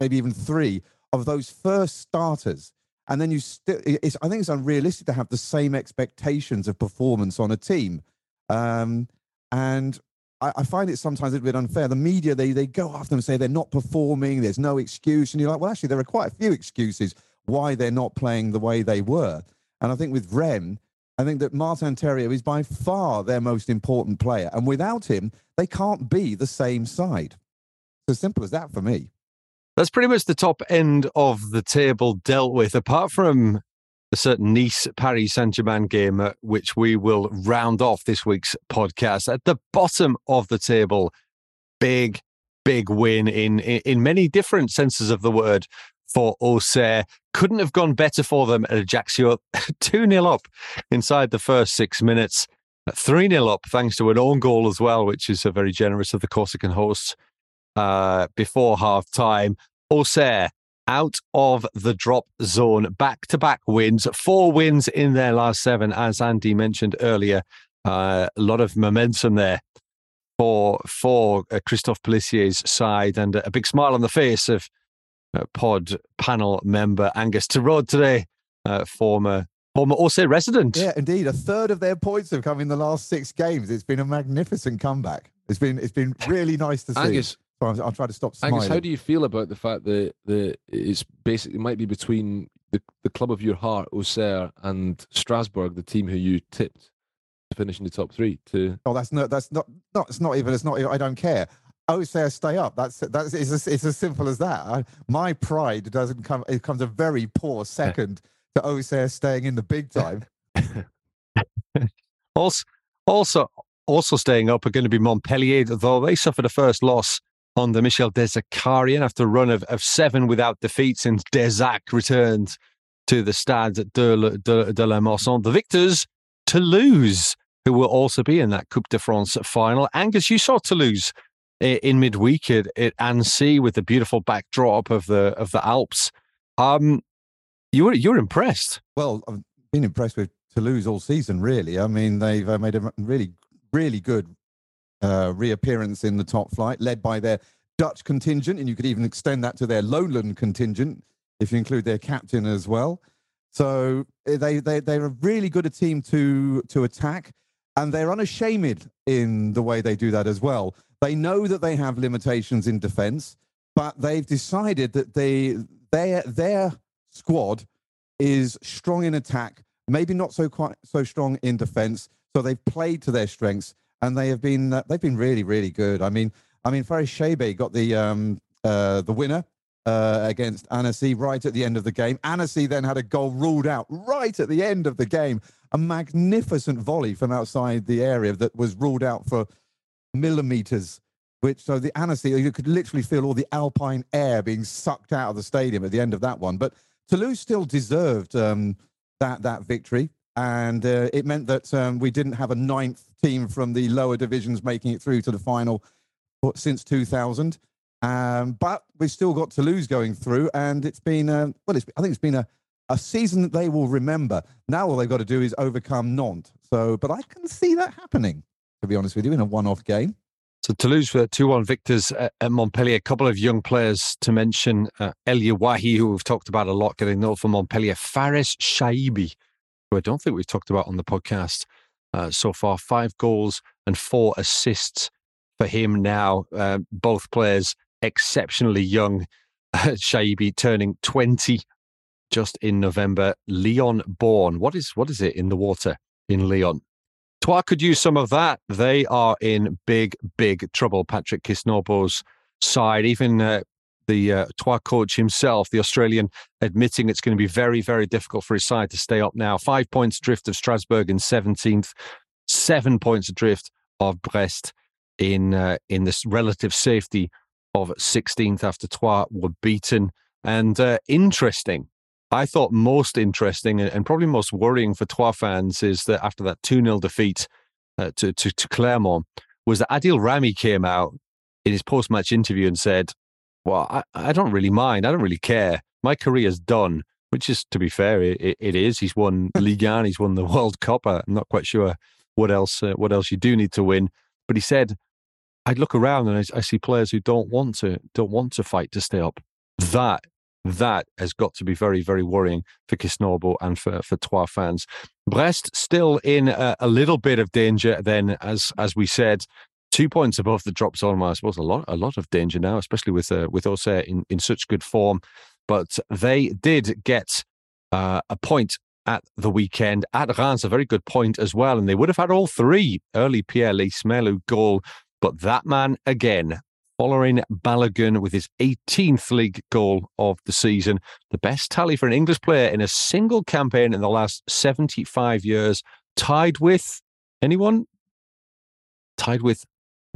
maybe even three of those first starters, and then you still, I think it's unrealistic to have the same expectations of performance on a team. Um, and I, I, find it sometimes a bit unfair. The media, they, they go after them and say they're not performing, there's no excuse. And you're like, well, actually, there are quite a few excuses why they're not playing the way they were. And I think with Rennes, I think that Martin Terrier is by far their most important player. And without him, they can't be the same side. It's as simple as that for me. That's pretty much the top end of the table dealt with. Apart from the certain Nice Paris Saint Germain game, uh, which we will round off this week's podcast. At the bottom of the table, big, big win in, in, in many different senses of the word for Auxerre. Couldn't have gone better for them at Ajaccio. [laughs] 2 0 up inside the first six minutes. 3 0 up thanks to an own goal as well, which is a very generous of the Corsican hosts uh, before half time. Auxerre out of the drop zone. Back to back wins, four wins in their last seven, as Andy mentioned earlier. Uh, a lot of momentum there for for uh, Christophe Pelissier's side, and a big smile on the face of uh, pod panel member Angus Torode today, uh, former former Auxerre resident. Yeah, indeed, a third of their points have come in the last six games. It's been a magnificent comeback. It's been it's been really nice to see. Angus, I'll, I'll try to stop smiling. Angus, how do you feel about the fact that the it's basically it might be between the, the club of your heart, Auxerre, and Strasbourg, the team who you tipped to finish in the top three? To oh, that's not that's not not it's not even it's not I don't care. Auxerre stay up. That's that's it's as, it's as simple as that. I, my pride doesn't come. It comes a very poor [laughs] second to Auxerre staying in the big time. [laughs] also, also, also staying up are going to be Montpellier, though they suffered a first loss on the Michel Der Zakarian after a run of, of seven without defeat since Desac returned to the Stade de, de, de la Mosson, the victors, Toulouse, who will also be in that Coupe de France final. Angus, you saw Toulouse in midweek at, at Annecy with the beautiful backdrop of the of the Alps. Um, you were you're impressed. Well, I've been impressed with Toulouse all season. Really, I mean, they've uh, made a really really good uh, reappearance in the top flight, led by their Dutch contingent, and you could even extend that to their lowland contingent if you include their captain as well. So eh, they they they're a really good a team to to attack, and they're unashamed in the way they do that as well. They know that they have limitations in defence, but they've decided that they their their squad is strong in attack, maybe not so quite so strong in defence. So they've played to their strengths, and they have been uh, they've been really really good. I mean, I mean, Farès Chaïbi got the um, uh, the winner uh, against Annecy right at the end of the game. Annecy then had a goal ruled out right at the end of the game. A magnificent volley from outside the area that was ruled out for millimeters. Which so the Annecy, you could literally feel all the alpine air being sucked out of the stadium at the end of that one. But Toulouse still deserved um, that that victory, and uh, it meant that um, we didn't have a ninth team from the lower divisions making it through to the final since 2000. Um, but we've still got Toulouse going through, and it's been um, well. It's, I think it's been a, a season that they will remember. Now all they've got to do is overcome Nantes. So, but I can see that happening. To be honest with you, in a one-off game. So Toulouse were 2-1 victors at, Montpellier. A couple of young players to mention. Uh, Elye Wahi, who we've talked about a lot, getting note for Montpellier. Farès Chaïbi, who I don't think we've talked about on the podcast uh, so far. Five goals and four assists for him now. Uh, both players exceptionally young. [laughs] Chaïbi turning 20 just in November. Lyon born. What is what is it in the water in Lyon? Troyes could use some of that. They are in big, big trouble. Patrick Kisnorbo's side, even uh, the uh, Troyes coach himself, the Australian, admitting it's going to be very, very difficult for his side to stay up now. Five points drift of Strasbourg in 17th, seven points adrift of Brest in uh, in this relative safety of 16th after Troyes were beaten. And uh, interesting, I thought most interesting and probably most worrying for Troyes fans is that after that 2 0 defeat uh, to, to, to Clermont, was that Adil Rami came out in his post match interview and said, Well, I, I don't really mind. I don't really care. My career's done, which is, to be fair, it, it is. He's won [laughs] Ligue 1, he's won the World Cup. I'm not quite sure what else, uh, what else you do need to win. But he said, "I'd look around and I, I, see players who don't want to don't want to fight to stay up. That that has got to be very very worrying for Kisnorbo and for for Troyes fans. Brest still in a, a, little bit of danger. Then, as as we said, two points above the drop zone. I suppose a lot a lot of danger now, especially with uh, with Auxerre in in such good form. But they did get uh, a point at the weekend at Reims, a very good point as well. And they would have had all three early Pierre Lees-Melou goal but that man again, following Balogun with his 18th league goal of the season, the best tally for an English player in a single campaign in the last 75 years, tied with anyone? Tied with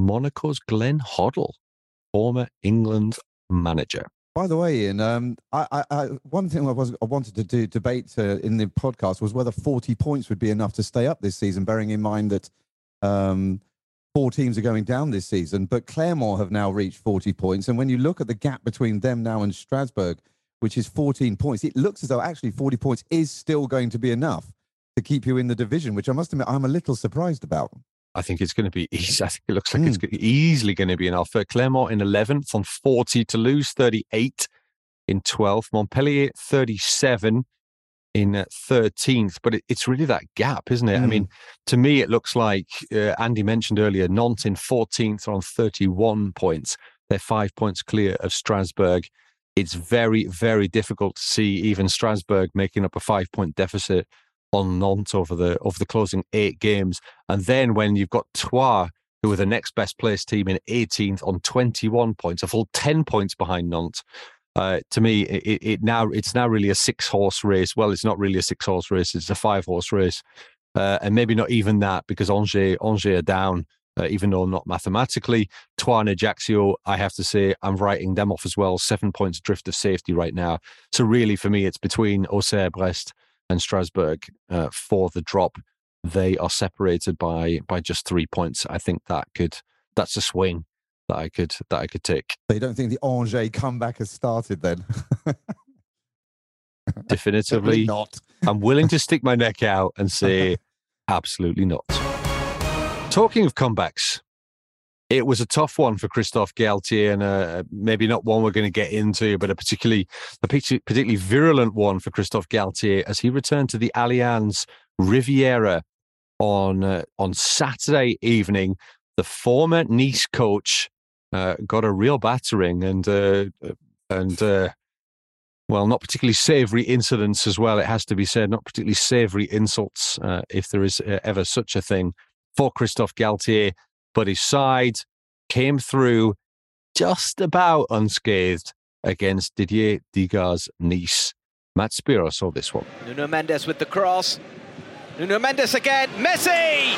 Monaco's Glenn Hoddle, former England manager. By the way, Ian, um, I, I, one thing I, was, I wanted to do debate uh, in the podcast was whether 40 points would be enough to stay up this season, bearing in mind that um, four teams are going down this season, but Clermont have now reached 40 points. And when you look at the gap between them now and Strasbourg, which is 14 points, it looks as though actually 40 points is still going to be enough to keep you in the division, which I must admit I'm a little surprised about. I think it's going to be [laughs] easy. I think it looks like mm. it's hmm. easily going to be enough. For Clermont in 11th on 40, Toulouse 38 in 12th, Montpellier 37 in 13th, but it, it's really that gap, isn't it? Mm. I mean, to me, it looks like uh, Andy mentioned earlier, Nantes in 14th on 31 points. They're five points clear of Strasbourg. It's very, very difficult to see even Strasbourg making up a five point deficit on Nantes over the over the closing eight games. And then when you've got Troyes, who are the next best placed team in 18th on 21 points, a full 10 points behind Nantes uh, to me, it, it, now it's now really a six horse race. Well, it's not really a six horse race; it's a five horse race, uh, and maybe not even that because Angers Angers are down uh, even though not mathematically. Troyes Ajaccio, I have to say, I'm writing them off as well. Seven points drift of safety right now. So really, for me, it's between Auxerre, Brest, and Strasbourg uh, for the drop. They are separated by by just three points. I think that could that's a swing that I could that I could take. So you don't think the Angers comeback has started then? [laughs] Definitively not. I'm willing to [laughs] stick my neck out and say absolutely not. Talking of comebacks, it was a tough one for Christophe Galtier, and uh, maybe not one we're going to get into, but a particularly a particularly virulent one for Christophe Galtier as he returned to the Allianz Riviera on uh, on Saturday evening. The former Nice coach uh, got a real battering, and uh, and uh, well, not particularly savoury incidents as well. It has to be said, not particularly savoury insults, uh, if there is ever such a thing for Christophe Galtier but his side came through just about unscathed against Didier Digard's Nice. Matt Spiro saw this one. Nuno Mendes with the cross. Nuno Mendes again. Messi!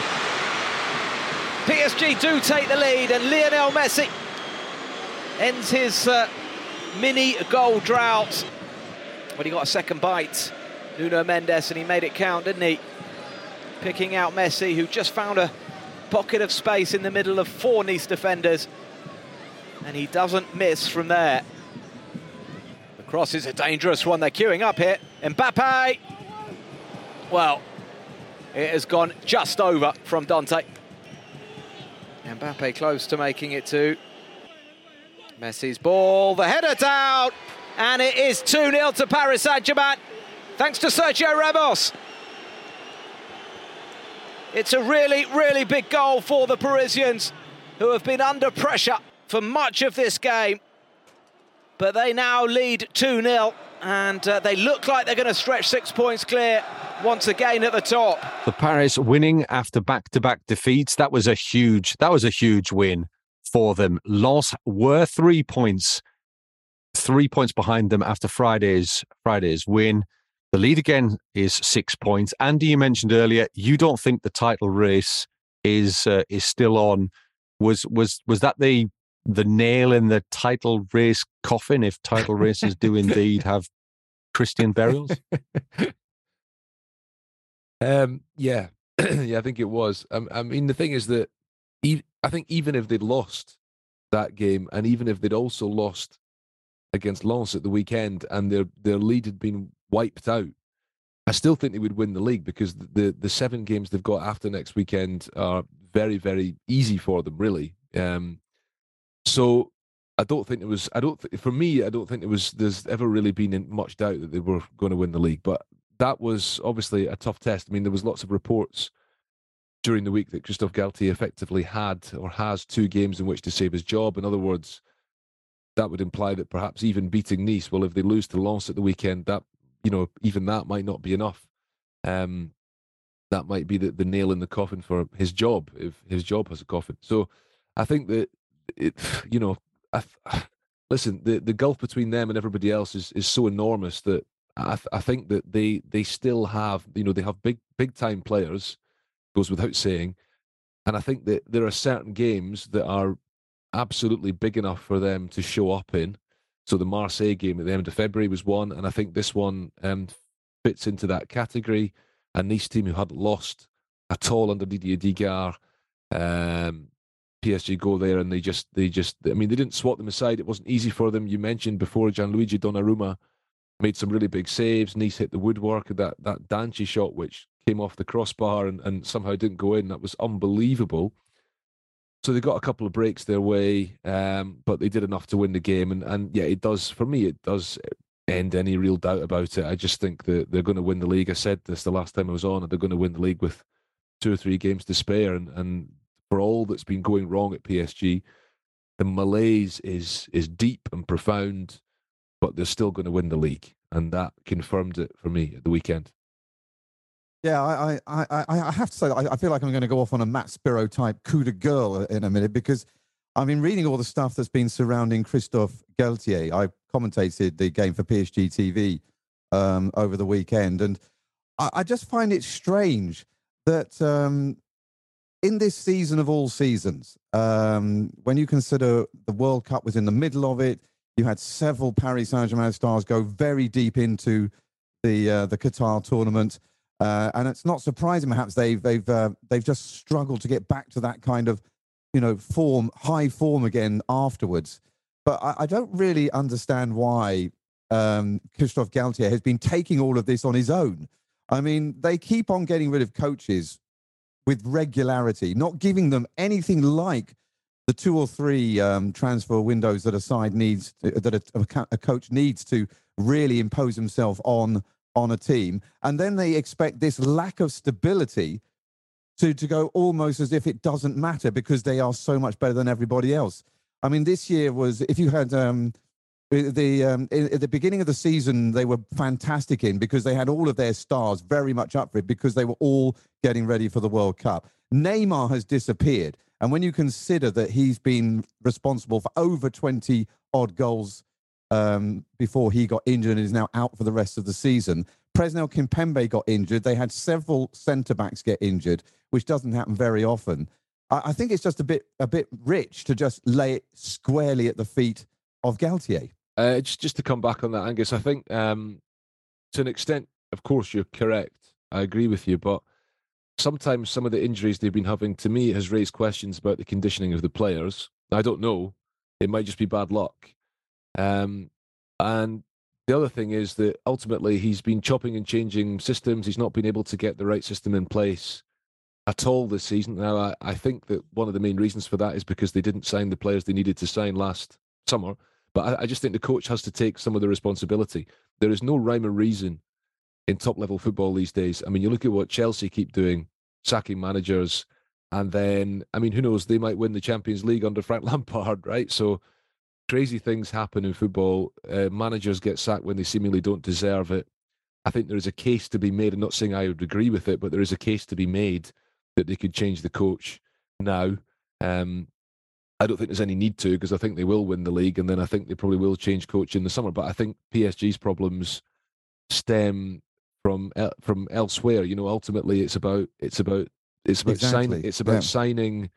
PSG do take the lead, and Lionel Messi ends his uh, mini goal drought. But he got a second bite, Nuno Mendes, and he made it count, didn't he? Picking out Messi, who just found a pocket of space in the middle of four Nice defenders. And he doesn't miss from there. The cross is a dangerous one. They're queuing up here. Mbappe. Well, it has gone just over from Dante. Mbappe close to making it two. Messi's ball, the header down, and it is 2 0 to Paris Saint Germain. Thanks to Sergio Ramos. It's a really, really big goal for the Parisians, who have been under pressure for much of this game. But they now lead 2 0, and uh, they look like they're going to stretch six points clear once again at the top. The Paris winning after back-to-back defeats. That was a huge. That was a huge win for them. Lens were three points, three points behind them after Friday's Friday's win. The lead again is six points. Andy, you mentioned earlier you don't think the title race is uh, is still on. Was was was that the the nail in the title race coffin? If title races do [laughs] indeed have Christian burials. [laughs] um. Yeah. [clears throat] yeah. I think it was. Um, I mean, the thing is that e- I think even if they'd lost that game, and even if they'd also lost against Lens at the weekend, and their their lead had been wiped out. I still think they would win the league because the the seven games they've got after next weekend are very very easy for them really. Um, so I don't think it was. I don't. Th- for me, I don't think it was. There's ever really been much doubt that they were going to win the league. But that was obviously a tough test. I mean, there was lots of reports during the week that Christophe Galtier effectively had or has two games in which to save his job. In other words, that would imply that perhaps even beating Nice, well, if they lose to Lens at the weekend, that you know, even that might not be enough. Um, that might be the, the nail in the coffin for his job if his job has a coffin. So I think that it, [sighs] you know, I, [sighs] listen, the, the gulf between them and everybody else is, is so enormous that I, I think that they they still have you know they have big big time players goes without saying, and I think that there are certain games that are absolutely big enough for them to show up in so the Marseille game at the end of February was one, and I think this one um, fits into that category. A Nice team who hadn't lost at all under Didier Digard. Um, PSG go there and they just they just I mean they didn't swat them aside. It wasn't easy for them. You mentioned before Gianluigi Donnarumma made some really big saves. Nice hit the woodwork. That that Danchi shot which came off the crossbar and, and somehow didn't go in. That was unbelievable. So they got a couple of breaks their way, um, but they did enough to win the game. And, and yeah, it does, for me, it does end any real doubt about it. I just think that they're going to win the league. I said this the last time I was on, they're going to win the league with two or three games to spare. And, and for all that's been going wrong at PSG, the malaise is is deep and profound, but they're still going to win the league. And that confirmed it for me at the weekend. Yeah, I, I, I, I have to say, I, I feel like I'm going to go off on a Matt Spiro type coup de gueule in a minute because I've been reading all the stuff that's been surrounding Christophe Galtier. I commentated the game for PSG TV um, over the weekend, and I, I, just find it strange that um, in this season of all seasons, um, when you consider the World Cup was in the middle of it, you had several Paris Saint Germain stars go very deep into the uh, the Qatar tournament, uh, and it's not surprising perhaps they've they've uh, they've just struggled to get back to that kind of you know form, high form again afterwards. But I, I don't really understand why um, Christophe Galtier has been taking all of this on his own. I mean, they keep on getting rid of coaches with regularity, not giving them anything like the two or three um, transfer windows that a side needs, to, that a, a, coach needs to really impose himself on on a team, and then they expect this lack of stability to to go almost as if it doesn't matter because they are so much better than everybody else. I mean, this year was if you had um, the um, at the beginning of the season they were fantastic in because they had all of their stars very much up for it because they were all getting ready for the World Cup. Neymar has disappeared, and when you consider that he's been responsible for over twenty odd goals um, before he got injured and is now out for the rest of the season. Presnel Kimpembe got injured. They had several centre backs get injured, which doesn't happen very often. I, I think it's just a bit a bit rich to just lay it squarely at the feet of Galtier. Uh, just just to come back on that, Angus, I think um, to an extent, of course, you're correct. I agree with you, but sometimes some of the injuries they've been having to me has raised questions about the conditioning of the players. I don't know; it might just be bad luck. Um, and the other thing is that ultimately he's been chopping and changing systems. He's not been able to get the right system in place at all this season. Now, I, I think that one of the main reasons for that is because they didn't sign the players they needed to sign last summer. But I, I, just think the coach has to take some of the responsibility. There is no rhyme or reason in top level football these days. I mean, you look at what Chelsea keep doing, sacking managers, and then, I mean, who knows, they might win the Champions League under Frank [laughs] Lampard, right? So crazy things happen in football. Uh, managers get sacked when they seemingly don't deserve it. I think there is a case to be made. I'm not saying I would agree with it, but there is a case to be made that they could change the coach now. Um, I don't think there's any need to because I think they will win the league, and then I think they probably will change coach in the summer. But I think PSG's problems stem from from elsewhere. You know, ultimately, it's about it's about it's about exactly. signing it's about yeah. signing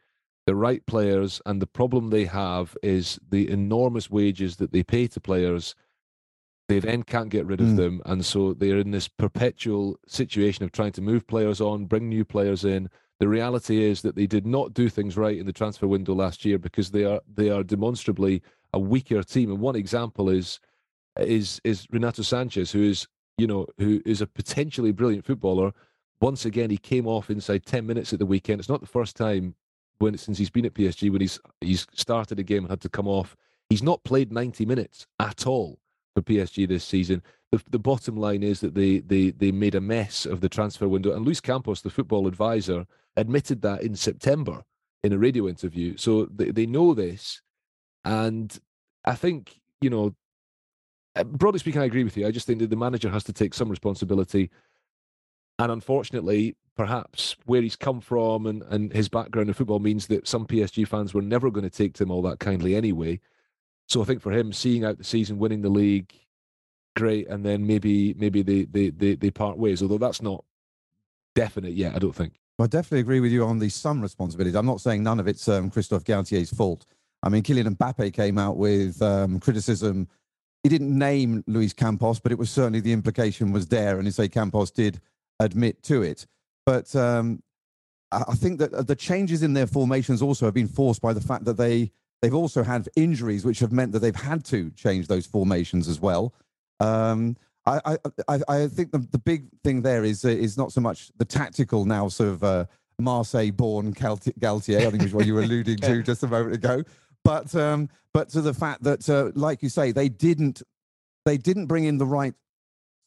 the right players, and the problem they have is the enormous wages that they pay to players. They then can't get rid of mm. them, and so they're in this perpetual situation of trying to move players on, bring new players in, the reality is that they did not do things right in the transfer window last year because they are they are demonstrably a weaker team. And one example is is is Renato Sanches, who is you know who is a potentially brilliant footballer. Once again, he came off inside ten minutes at the weekend. It's not the first time when since he's been at PSG when he's he's started a game and had to come off. He's not played ninety minutes at all for PSG this season. The, the bottom line is that they, they they made a mess of the transfer window. And Luis Campos, the football advisor, admitted that in September in a radio interview. So they, they know this. And I think, you know, uh, broadly speaking, I agree with you. I just think that the manager has to take some responsibility. And unfortunately, perhaps where he's come from and, and his background in football means that some PSG fans were never going to take to him all that kindly anyway. So I think for him, seeing out the season, winning the league, great, and then maybe maybe they they they, they part ways. Although that's not definite yet, I don't think. I definitely agree with you on the some responsibility. I'm not saying none of it's um, Christophe Galtier's fault. I mean, Kylian Mbappe came out with um, criticism. He didn't name Luis Campos, but it was certainly the implication was there, and he say Campos did admit to it. But um, I think that the changes in their formations also have been forced by the fact that they they've also had injuries, which have meant that they've had to change those formations as well. Um, I, I, I think the, the big thing there is uh, is not so much the tactical now sort of uh, Marseille-born Galtier, I think is what you were alluding to [laughs] just a moment ago, but um, but to the fact that, uh, like you say, they didn't they didn't bring in the right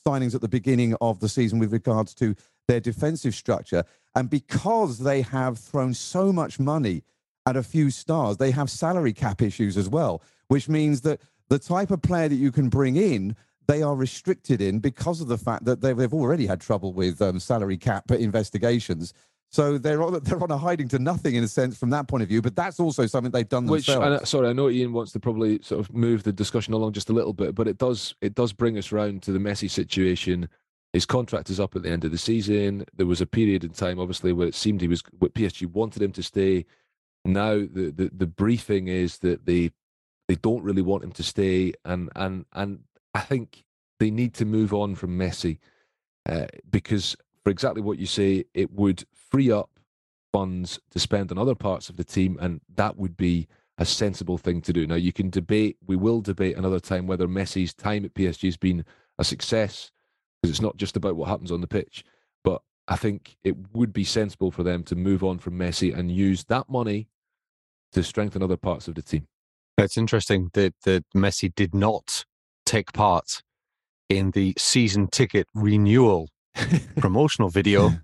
signings at the beginning of the season with regards to their defensive structure, and because they have thrown so much money at a few stars, they have salary cap issues as well, which means that the type of player that you can bring in they are restricted in because of the fact that they've, already had trouble with um, salary cap investigations. So they're on, they're on a hiding to nothing in a sense from that point of view. But that's also something they've done Which, themselves. sorry, I know Ian wants to probably sort of move the discussion along just a little bit, but it does it does bring us round to the Messi situation His contract is up at the end of the season. There was a period in time, obviously, where it seemed he was what PSG wanted him to stay. Now the, the the briefing is that they they don't really want him to stay, and and and I think they need to move on from Messi uh, because for exactly what you say, it would free up funds to spend on other parts of the team, and that would be a sensible thing to do. Now, you can debate, we will debate another time whether Messi's time at PSG has been a success, because it's not just about what happens on the pitch. But I think it would be sensible for them to move on from Messi and use that money to strengthen other parts of the team. It's interesting that, that Messi did not take part in the season ticket renewal [laughs] promotional video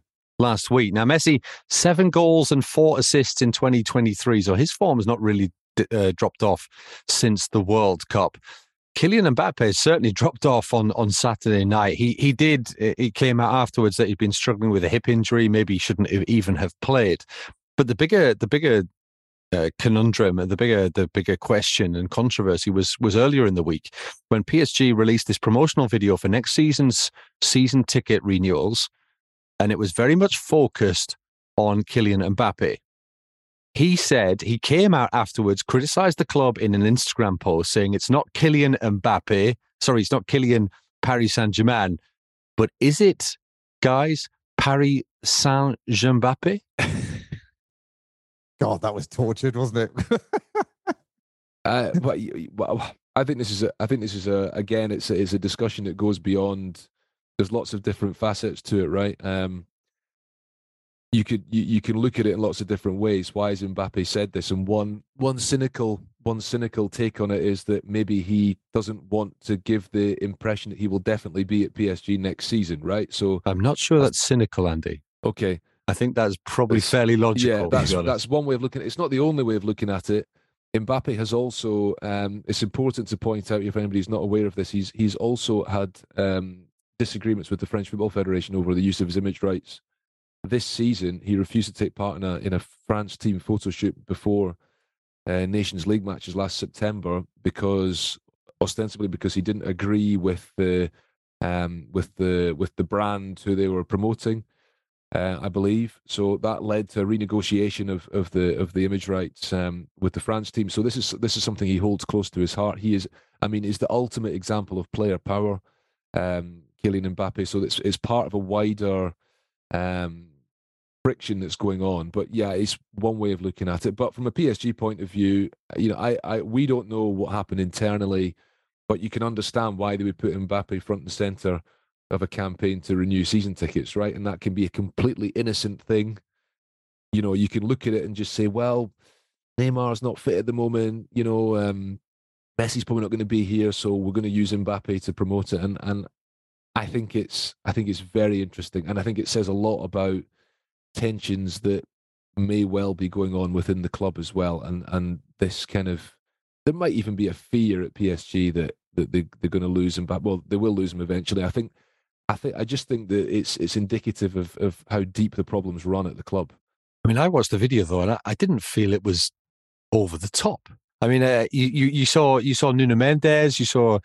last week. Now, Messi, seven goals and four assists in 2023. So his form has not really uh, dropped off since the World Cup. Kylian Mbappe certainly dropped off on, on Saturday night. He he did. It came out afterwards that he'd been struggling with a hip injury. Maybe he shouldn't even have played. But the bigger the bigger uh, conundrum, the bigger the bigger question and controversy was was earlier in the week when PSG released this promotional video for next season's season ticket renewals, and it was very much focused on Kylian Mbappe. He said he came out afterwards, criticized the club in an Instagram post, saying it's not Kylian Mbappe, sorry, it's not Kylian Paris Saint Germain, but is it, guys, Paris Saint Germain? [laughs] God, that was tortured, wasn't it? [laughs] uh, but well, I think this is a, I think this is a again it's a, it's a discussion that goes beyond. There's lots of different facets to it, right? Um, you could you, you can look at it in lots of different ways. Why has Mbappe said this? And one one cynical one cynical take on it is that maybe he doesn't want to give the impression that he will definitely be at PSG next season, right? So I'm not sure that's cynical, Andy. Okay, I think that's probably it's, fairly logical. Yeah, that's that's one way of looking. at it. It's not the only way of looking at it. Mbappe has also. Um, it's important to point out if anybody's not aware of this. He's he's also had um, disagreements with the French Football Federation over the use of his image rights. This season, he refused to take part in a in a France team photo shoot before uh, Nations League matches last September because ostensibly because he didn't agree with the um, with the with the brand who they were promoting uh, I believe. So that led to a renegotiation of, of the of the image rights um, with the France team. So this is this is something he holds close to his heart. He is, I mean, is the ultimate example of player power, um, Kylian Mbappe. So it's it's part of a wider um, friction that's going on. But yeah, it's one way of looking at it. But from a PSG point of view, you know, I, I we don't know what happened internally, but you can understand why they would put Mbappe front and center of a campaign to renew season tickets, right? And that can be a completely innocent thing. You know, you can look at it and just say, well, Neymar's not fit at the moment. You know, um, Messi's probably not going to be here, so we're going to use Mbappe to promote it. And and I think it's I think it's very interesting, and I think it says a lot about tensions that may well be going on within the club as well. And and this kind of there might even be a fear at PSG that that they, they're going to lose him back. Well, they will lose him eventually. I think I think I just think that it's it's indicative of of how deep the problems run at the club. I mean, I watched the video though, and I, I didn't feel it was over the top. I mean, uh, you, you, you saw you saw Nuno Mendes, you saw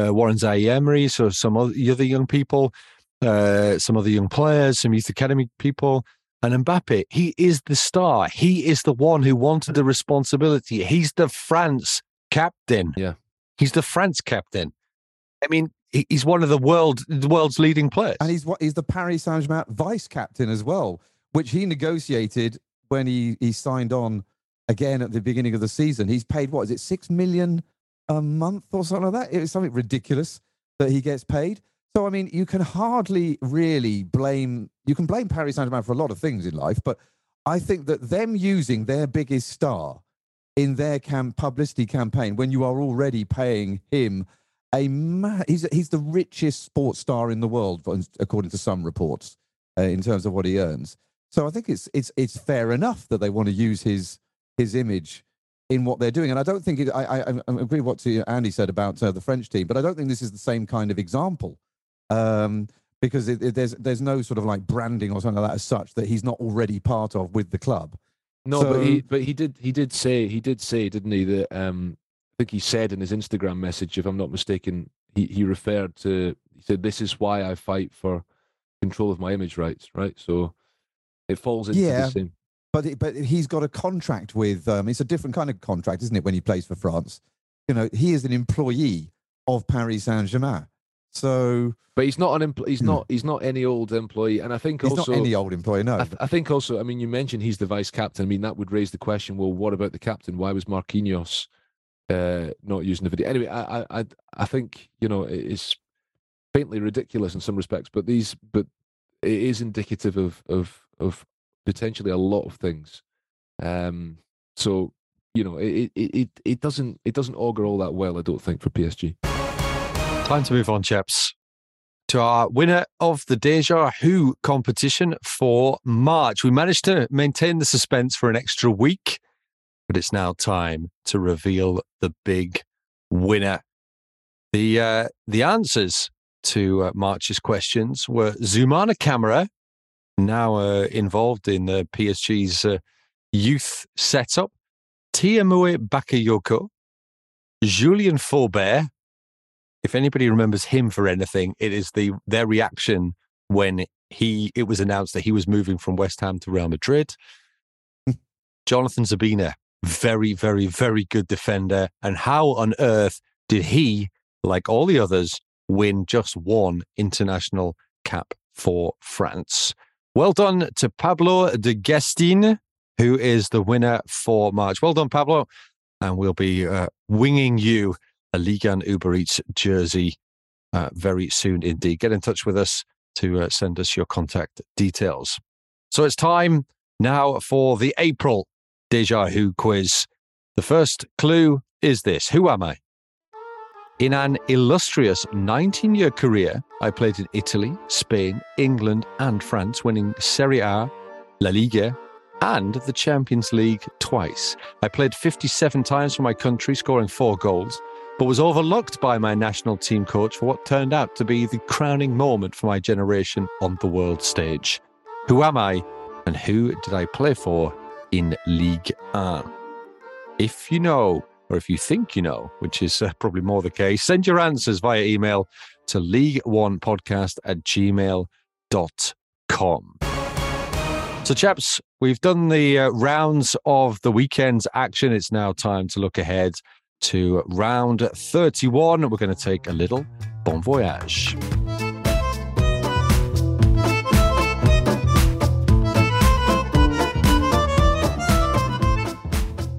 uh, Warren Zaire Emery, so some other, other young people, uh, some other young players, some youth academy people, and Mbappe. He is the star. He is the one who wanted the responsibility. He's the France captain. Yeah, he's the France captain. I mean, he's one of the world the world's leading players, and he's what he's the Paris Saint Germain vice captain as well, which he negotiated when he he signed on again at the beginning of the season. He's paid what is it six million a month or something like that? It was something ridiculous that he gets paid. So I mean, you can hardly really blame you can blame Paris Saint Germain for a lot of things in life, but I think that them using their biggest star in their publicity campaign when you are already paying him a ma- he's he's the richest sports star in the world, according to some reports, uh, in terms of what he earns. So I think it's it's it's fair enough that they want to use his his image in what they're doing. And I don't think it, I, I, I agree with what Andy said about uh, the French team, but I don't think this is the same kind of example. Um, because it, it, there's there's no sort of like branding or something like that as such that he's not already part of with the club. No, so, but he but he did he did say he did say didn't he that um I think he said in his Instagram message, if I'm not mistaken, he, he referred to he said, "This is why I fight for control of my image rights, right? So it falls into Yeah. the same. But it- but he's got a contract with. Um, it's a different kind of contract, isn't it? When he plays for France, you know, he is an employee of Paris Saint Germain. So But he's not an empl- he's Hmm. not he's not any old employee, and I think he's also not any old employee. No, I, th- I think also, I mean, you mentioned he's the vice captain. I mean, that would raise the question: Well, what about the captain? Why was Marquinhos uh, not using the video? Anyway, I, I, I, think you know it is faintly ridiculous in some respects, but these, but it is indicative of of of potentially a lot of things. Um, so you know, it it it it doesn't it doesn't augur all that well. I don't think for PSG. Time to move on, chaps, to our winner of the Déjà Who competition for March. We managed to maintain the suspense for an extra week, but it's now time to reveal the big winner. The uh, the answers to uh, March's questions were Zoumana Camara, now uh, involved in the PSG's uh, youth setup, Tiémoué Bakayoko, Julien Faubert, if anybody remembers him for anything, it is the their reaction when he it was announced that he was moving from West Ham to Real Madrid. [laughs] Jonathan Zebina, very, very, very good defender. And how on earth did he, like all the others, win just one international cap for France? Well done to Pablo de Gastine, who is the winner for March. Well done, Pablo. And we'll be uh, winging you a Ligue 1 Uber Eats jersey uh, very soon indeed. Get in touch with us to uh, send us your contact details. So it's time now for the April Déjà Who quiz. The first clue is this Who am I? In an illustrious 19 year career, I played in Italy, Spain, England, and France, winning Serie A, La Liga, and the Champions League twice. I played 57 times for my country, scoring four goals but was overlooked by my national team coach for what turned out to be the crowning moment for my generation on the world stage. Who am I and who did I play for in Ligue 1? If you know, or if you think you know, which is uh, probably more the case, send your answers via email to league1podcast at gmail.com. So, chaps, we've done the uh, rounds of the weekend's action. It's now time to look ahead to round 31. We're going to take a little bon voyage.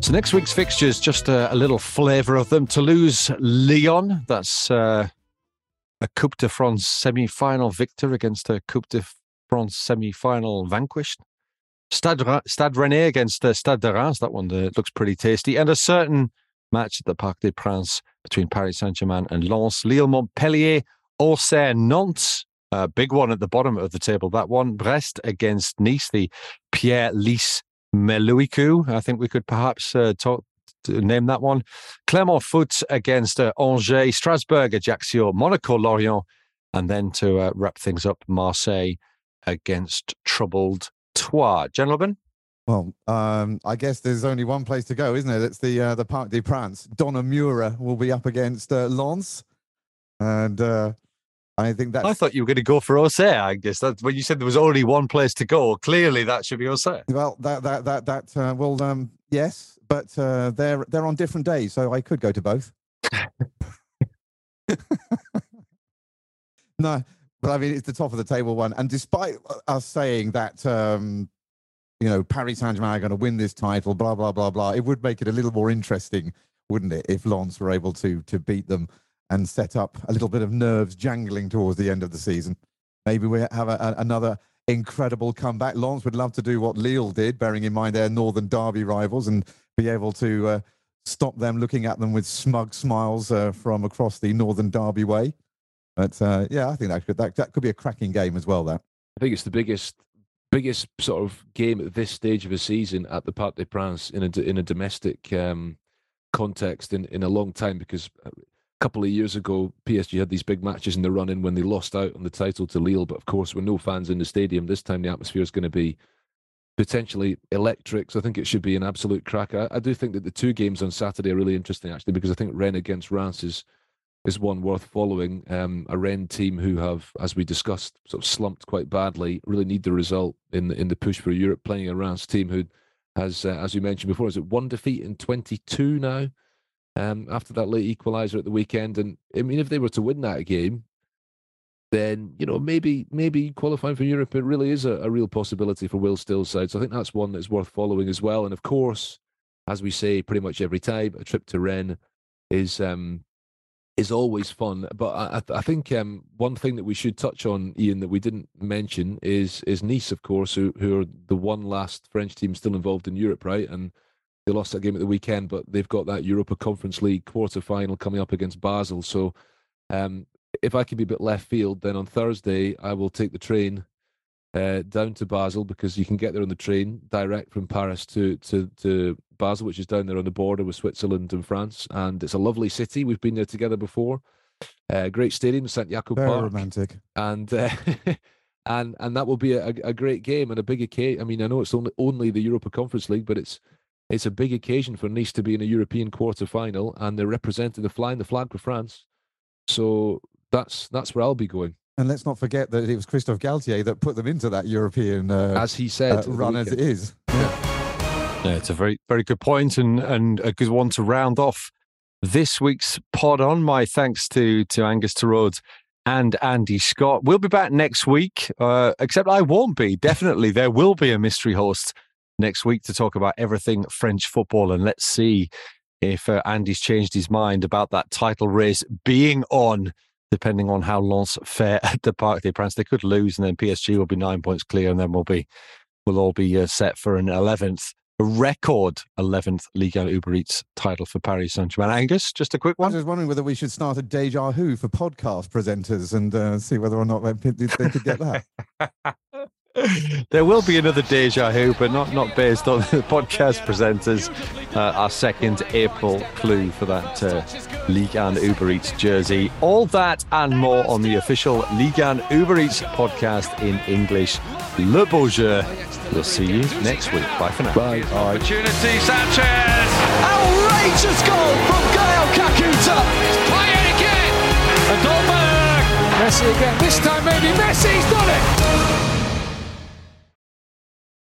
So next week's fixtures, just a, a little flavour of them. Toulouse, Lyon. That's uh, a Coupe de France semi-final victor against a Coupe de France semi-final vanquished. Stade, Stade Rennais against uh, Stade de Reims. That one uh, looks pretty tasty. And a certain match at the Parc des Princes between Paris Saint-Germain and Lens. Lille, Montpellier, Auxerre, Nantes. A big one at the bottom of the table. That one. Brest against Nice. The Pierre Lys Meluiku. I think we could perhaps uh, talk name that one. Clermont Foot against uh, Angers, Strasbourg, Ajaccio, Monaco, Lorient, and then to uh, wrap things up, Marseille against troubled Troyes. Gentlemen, Well, um, I guess there's only one place to go, isn't it? It's the uh, the Parc des Princes. Donnarumma will be up against uh, Lens, and uh, I think that I thought you were going to go for Auxerre. I guess that's when you said there was only one place to go. Clearly, that should be Auxerre. Well, that that that that uh, well, um, yes, but uh, they're they're on different days, so I could go to both. [laughs] no, but I mean it's the top of the table one, and despite us saying that, um, you know, Paris Saint Germain are going to win this title, blah blah blah blah, it would make it a little more interesting, wouldn't it, if Lens were able to to beat them and set up a little bit of nerves jangling towards the end of the season. Maybe we have a, a, another incredible comeback. Lens would love to do what Lille did, bearing in mind their Northern Derby rivals, and be able to uh, stop them looking at them with smug smiles uh, from across the Northern Derby way. But uh, yeah, I think that could that, that could be a cracking game as well. That I think it's the biggest biggest sort of game at this stage of a season at the Parc des Princes in a in a domestic um, context in, in a long time because a couple of years ago PSG had these big matches in the run in when they lost out on the title to Lille, but of course with no fans in the stadium this time the atmosphere is going to be potentially electric. So I think it should be an absolute cracker. I, I do think that the two games on Saturday are really interesting actually because I think Rennes against Reims is is one worth following. Um, a Rennes team who have, as we discussed, sort of slumped quite badly. Really need the result in the in the push for Europe. Playing a Reims team who has, uh, as we mentioned before, is it one defeat in 22 now? Um, after that late equaliser at the weekend, and I mean, if they were to win that game, then you know maybe maybe qualifying for Europe it really is a, a real possibility for Will Still's side. So I think that's one that's worth following as well. And of course, as we say pretty much every time, a trip to Rennes is um, is always fun. But I, I think um, one thing that we should touch on, Ian, that we didn't mention is is Nice, of course, who who are the one last French team still involved in Europe, right? And they lost that game at the weekend, but they've got that Europa Conference League quarter final coming up against Basel. So um, if I can be a bit left field, then on Thursday I will take the train uh, down to Basel because you can get there on the train direct from Paris to to to Basel, which is down there on the border with Switzerland and France, and it's a lovely city. We've been there together before. Uh, great stadium, St. Jakob Very Park, romantic. and uh, [laughs] and and that will be a, a great game and a big occasion. I mean, I know it's only only the Europa Conference League, but it's it's a big occasion for Nice to be in a European quarter final, and they're representing the flying the flag for France. So that's that's where I'll be going. And let's not forget that it was Christophe Galtier that put them into that European uh, as he said uh, run as it is. Yeah. yeah, it's a very very good point and and a good one to round off this week's pod on. My thanks to to Angus Torode and Andy Scott. We'll be back next week, uh, except I won't be. Definitely, there will be a mystery host next week to talk about everything French football. And let's see if uh, Andy's changed his mind about that title race being on depending on how Lens fare at the Parc des Princes. They could lose, and then PSG will be nine points clear, and then we'll be we'll all be uh, set for an eleventh record 11th Ligue 1 Uber Eats title for Paris Saint Germain. Angus, just a quick one. I was just wondering whether we should start a Déjà Who for podcast presenters and uh, see whether or not they they could get that. [laughs] there will be another Déjà Who, but not not based on the podcast presenters. Uh, our second April clue for that uh, Ligue 1 Uber Eats jersey. All that and more on the official Ligue 1 Uber Eats podcast in English. Le Beau Jeu. We'll see you next week. Bye for now. Bye. Bye. Opportunity, Sanches. Outrageous goal from Gael Kakuta. Play it again. And Dolberg. Messi again. This time maybe Messi's done it.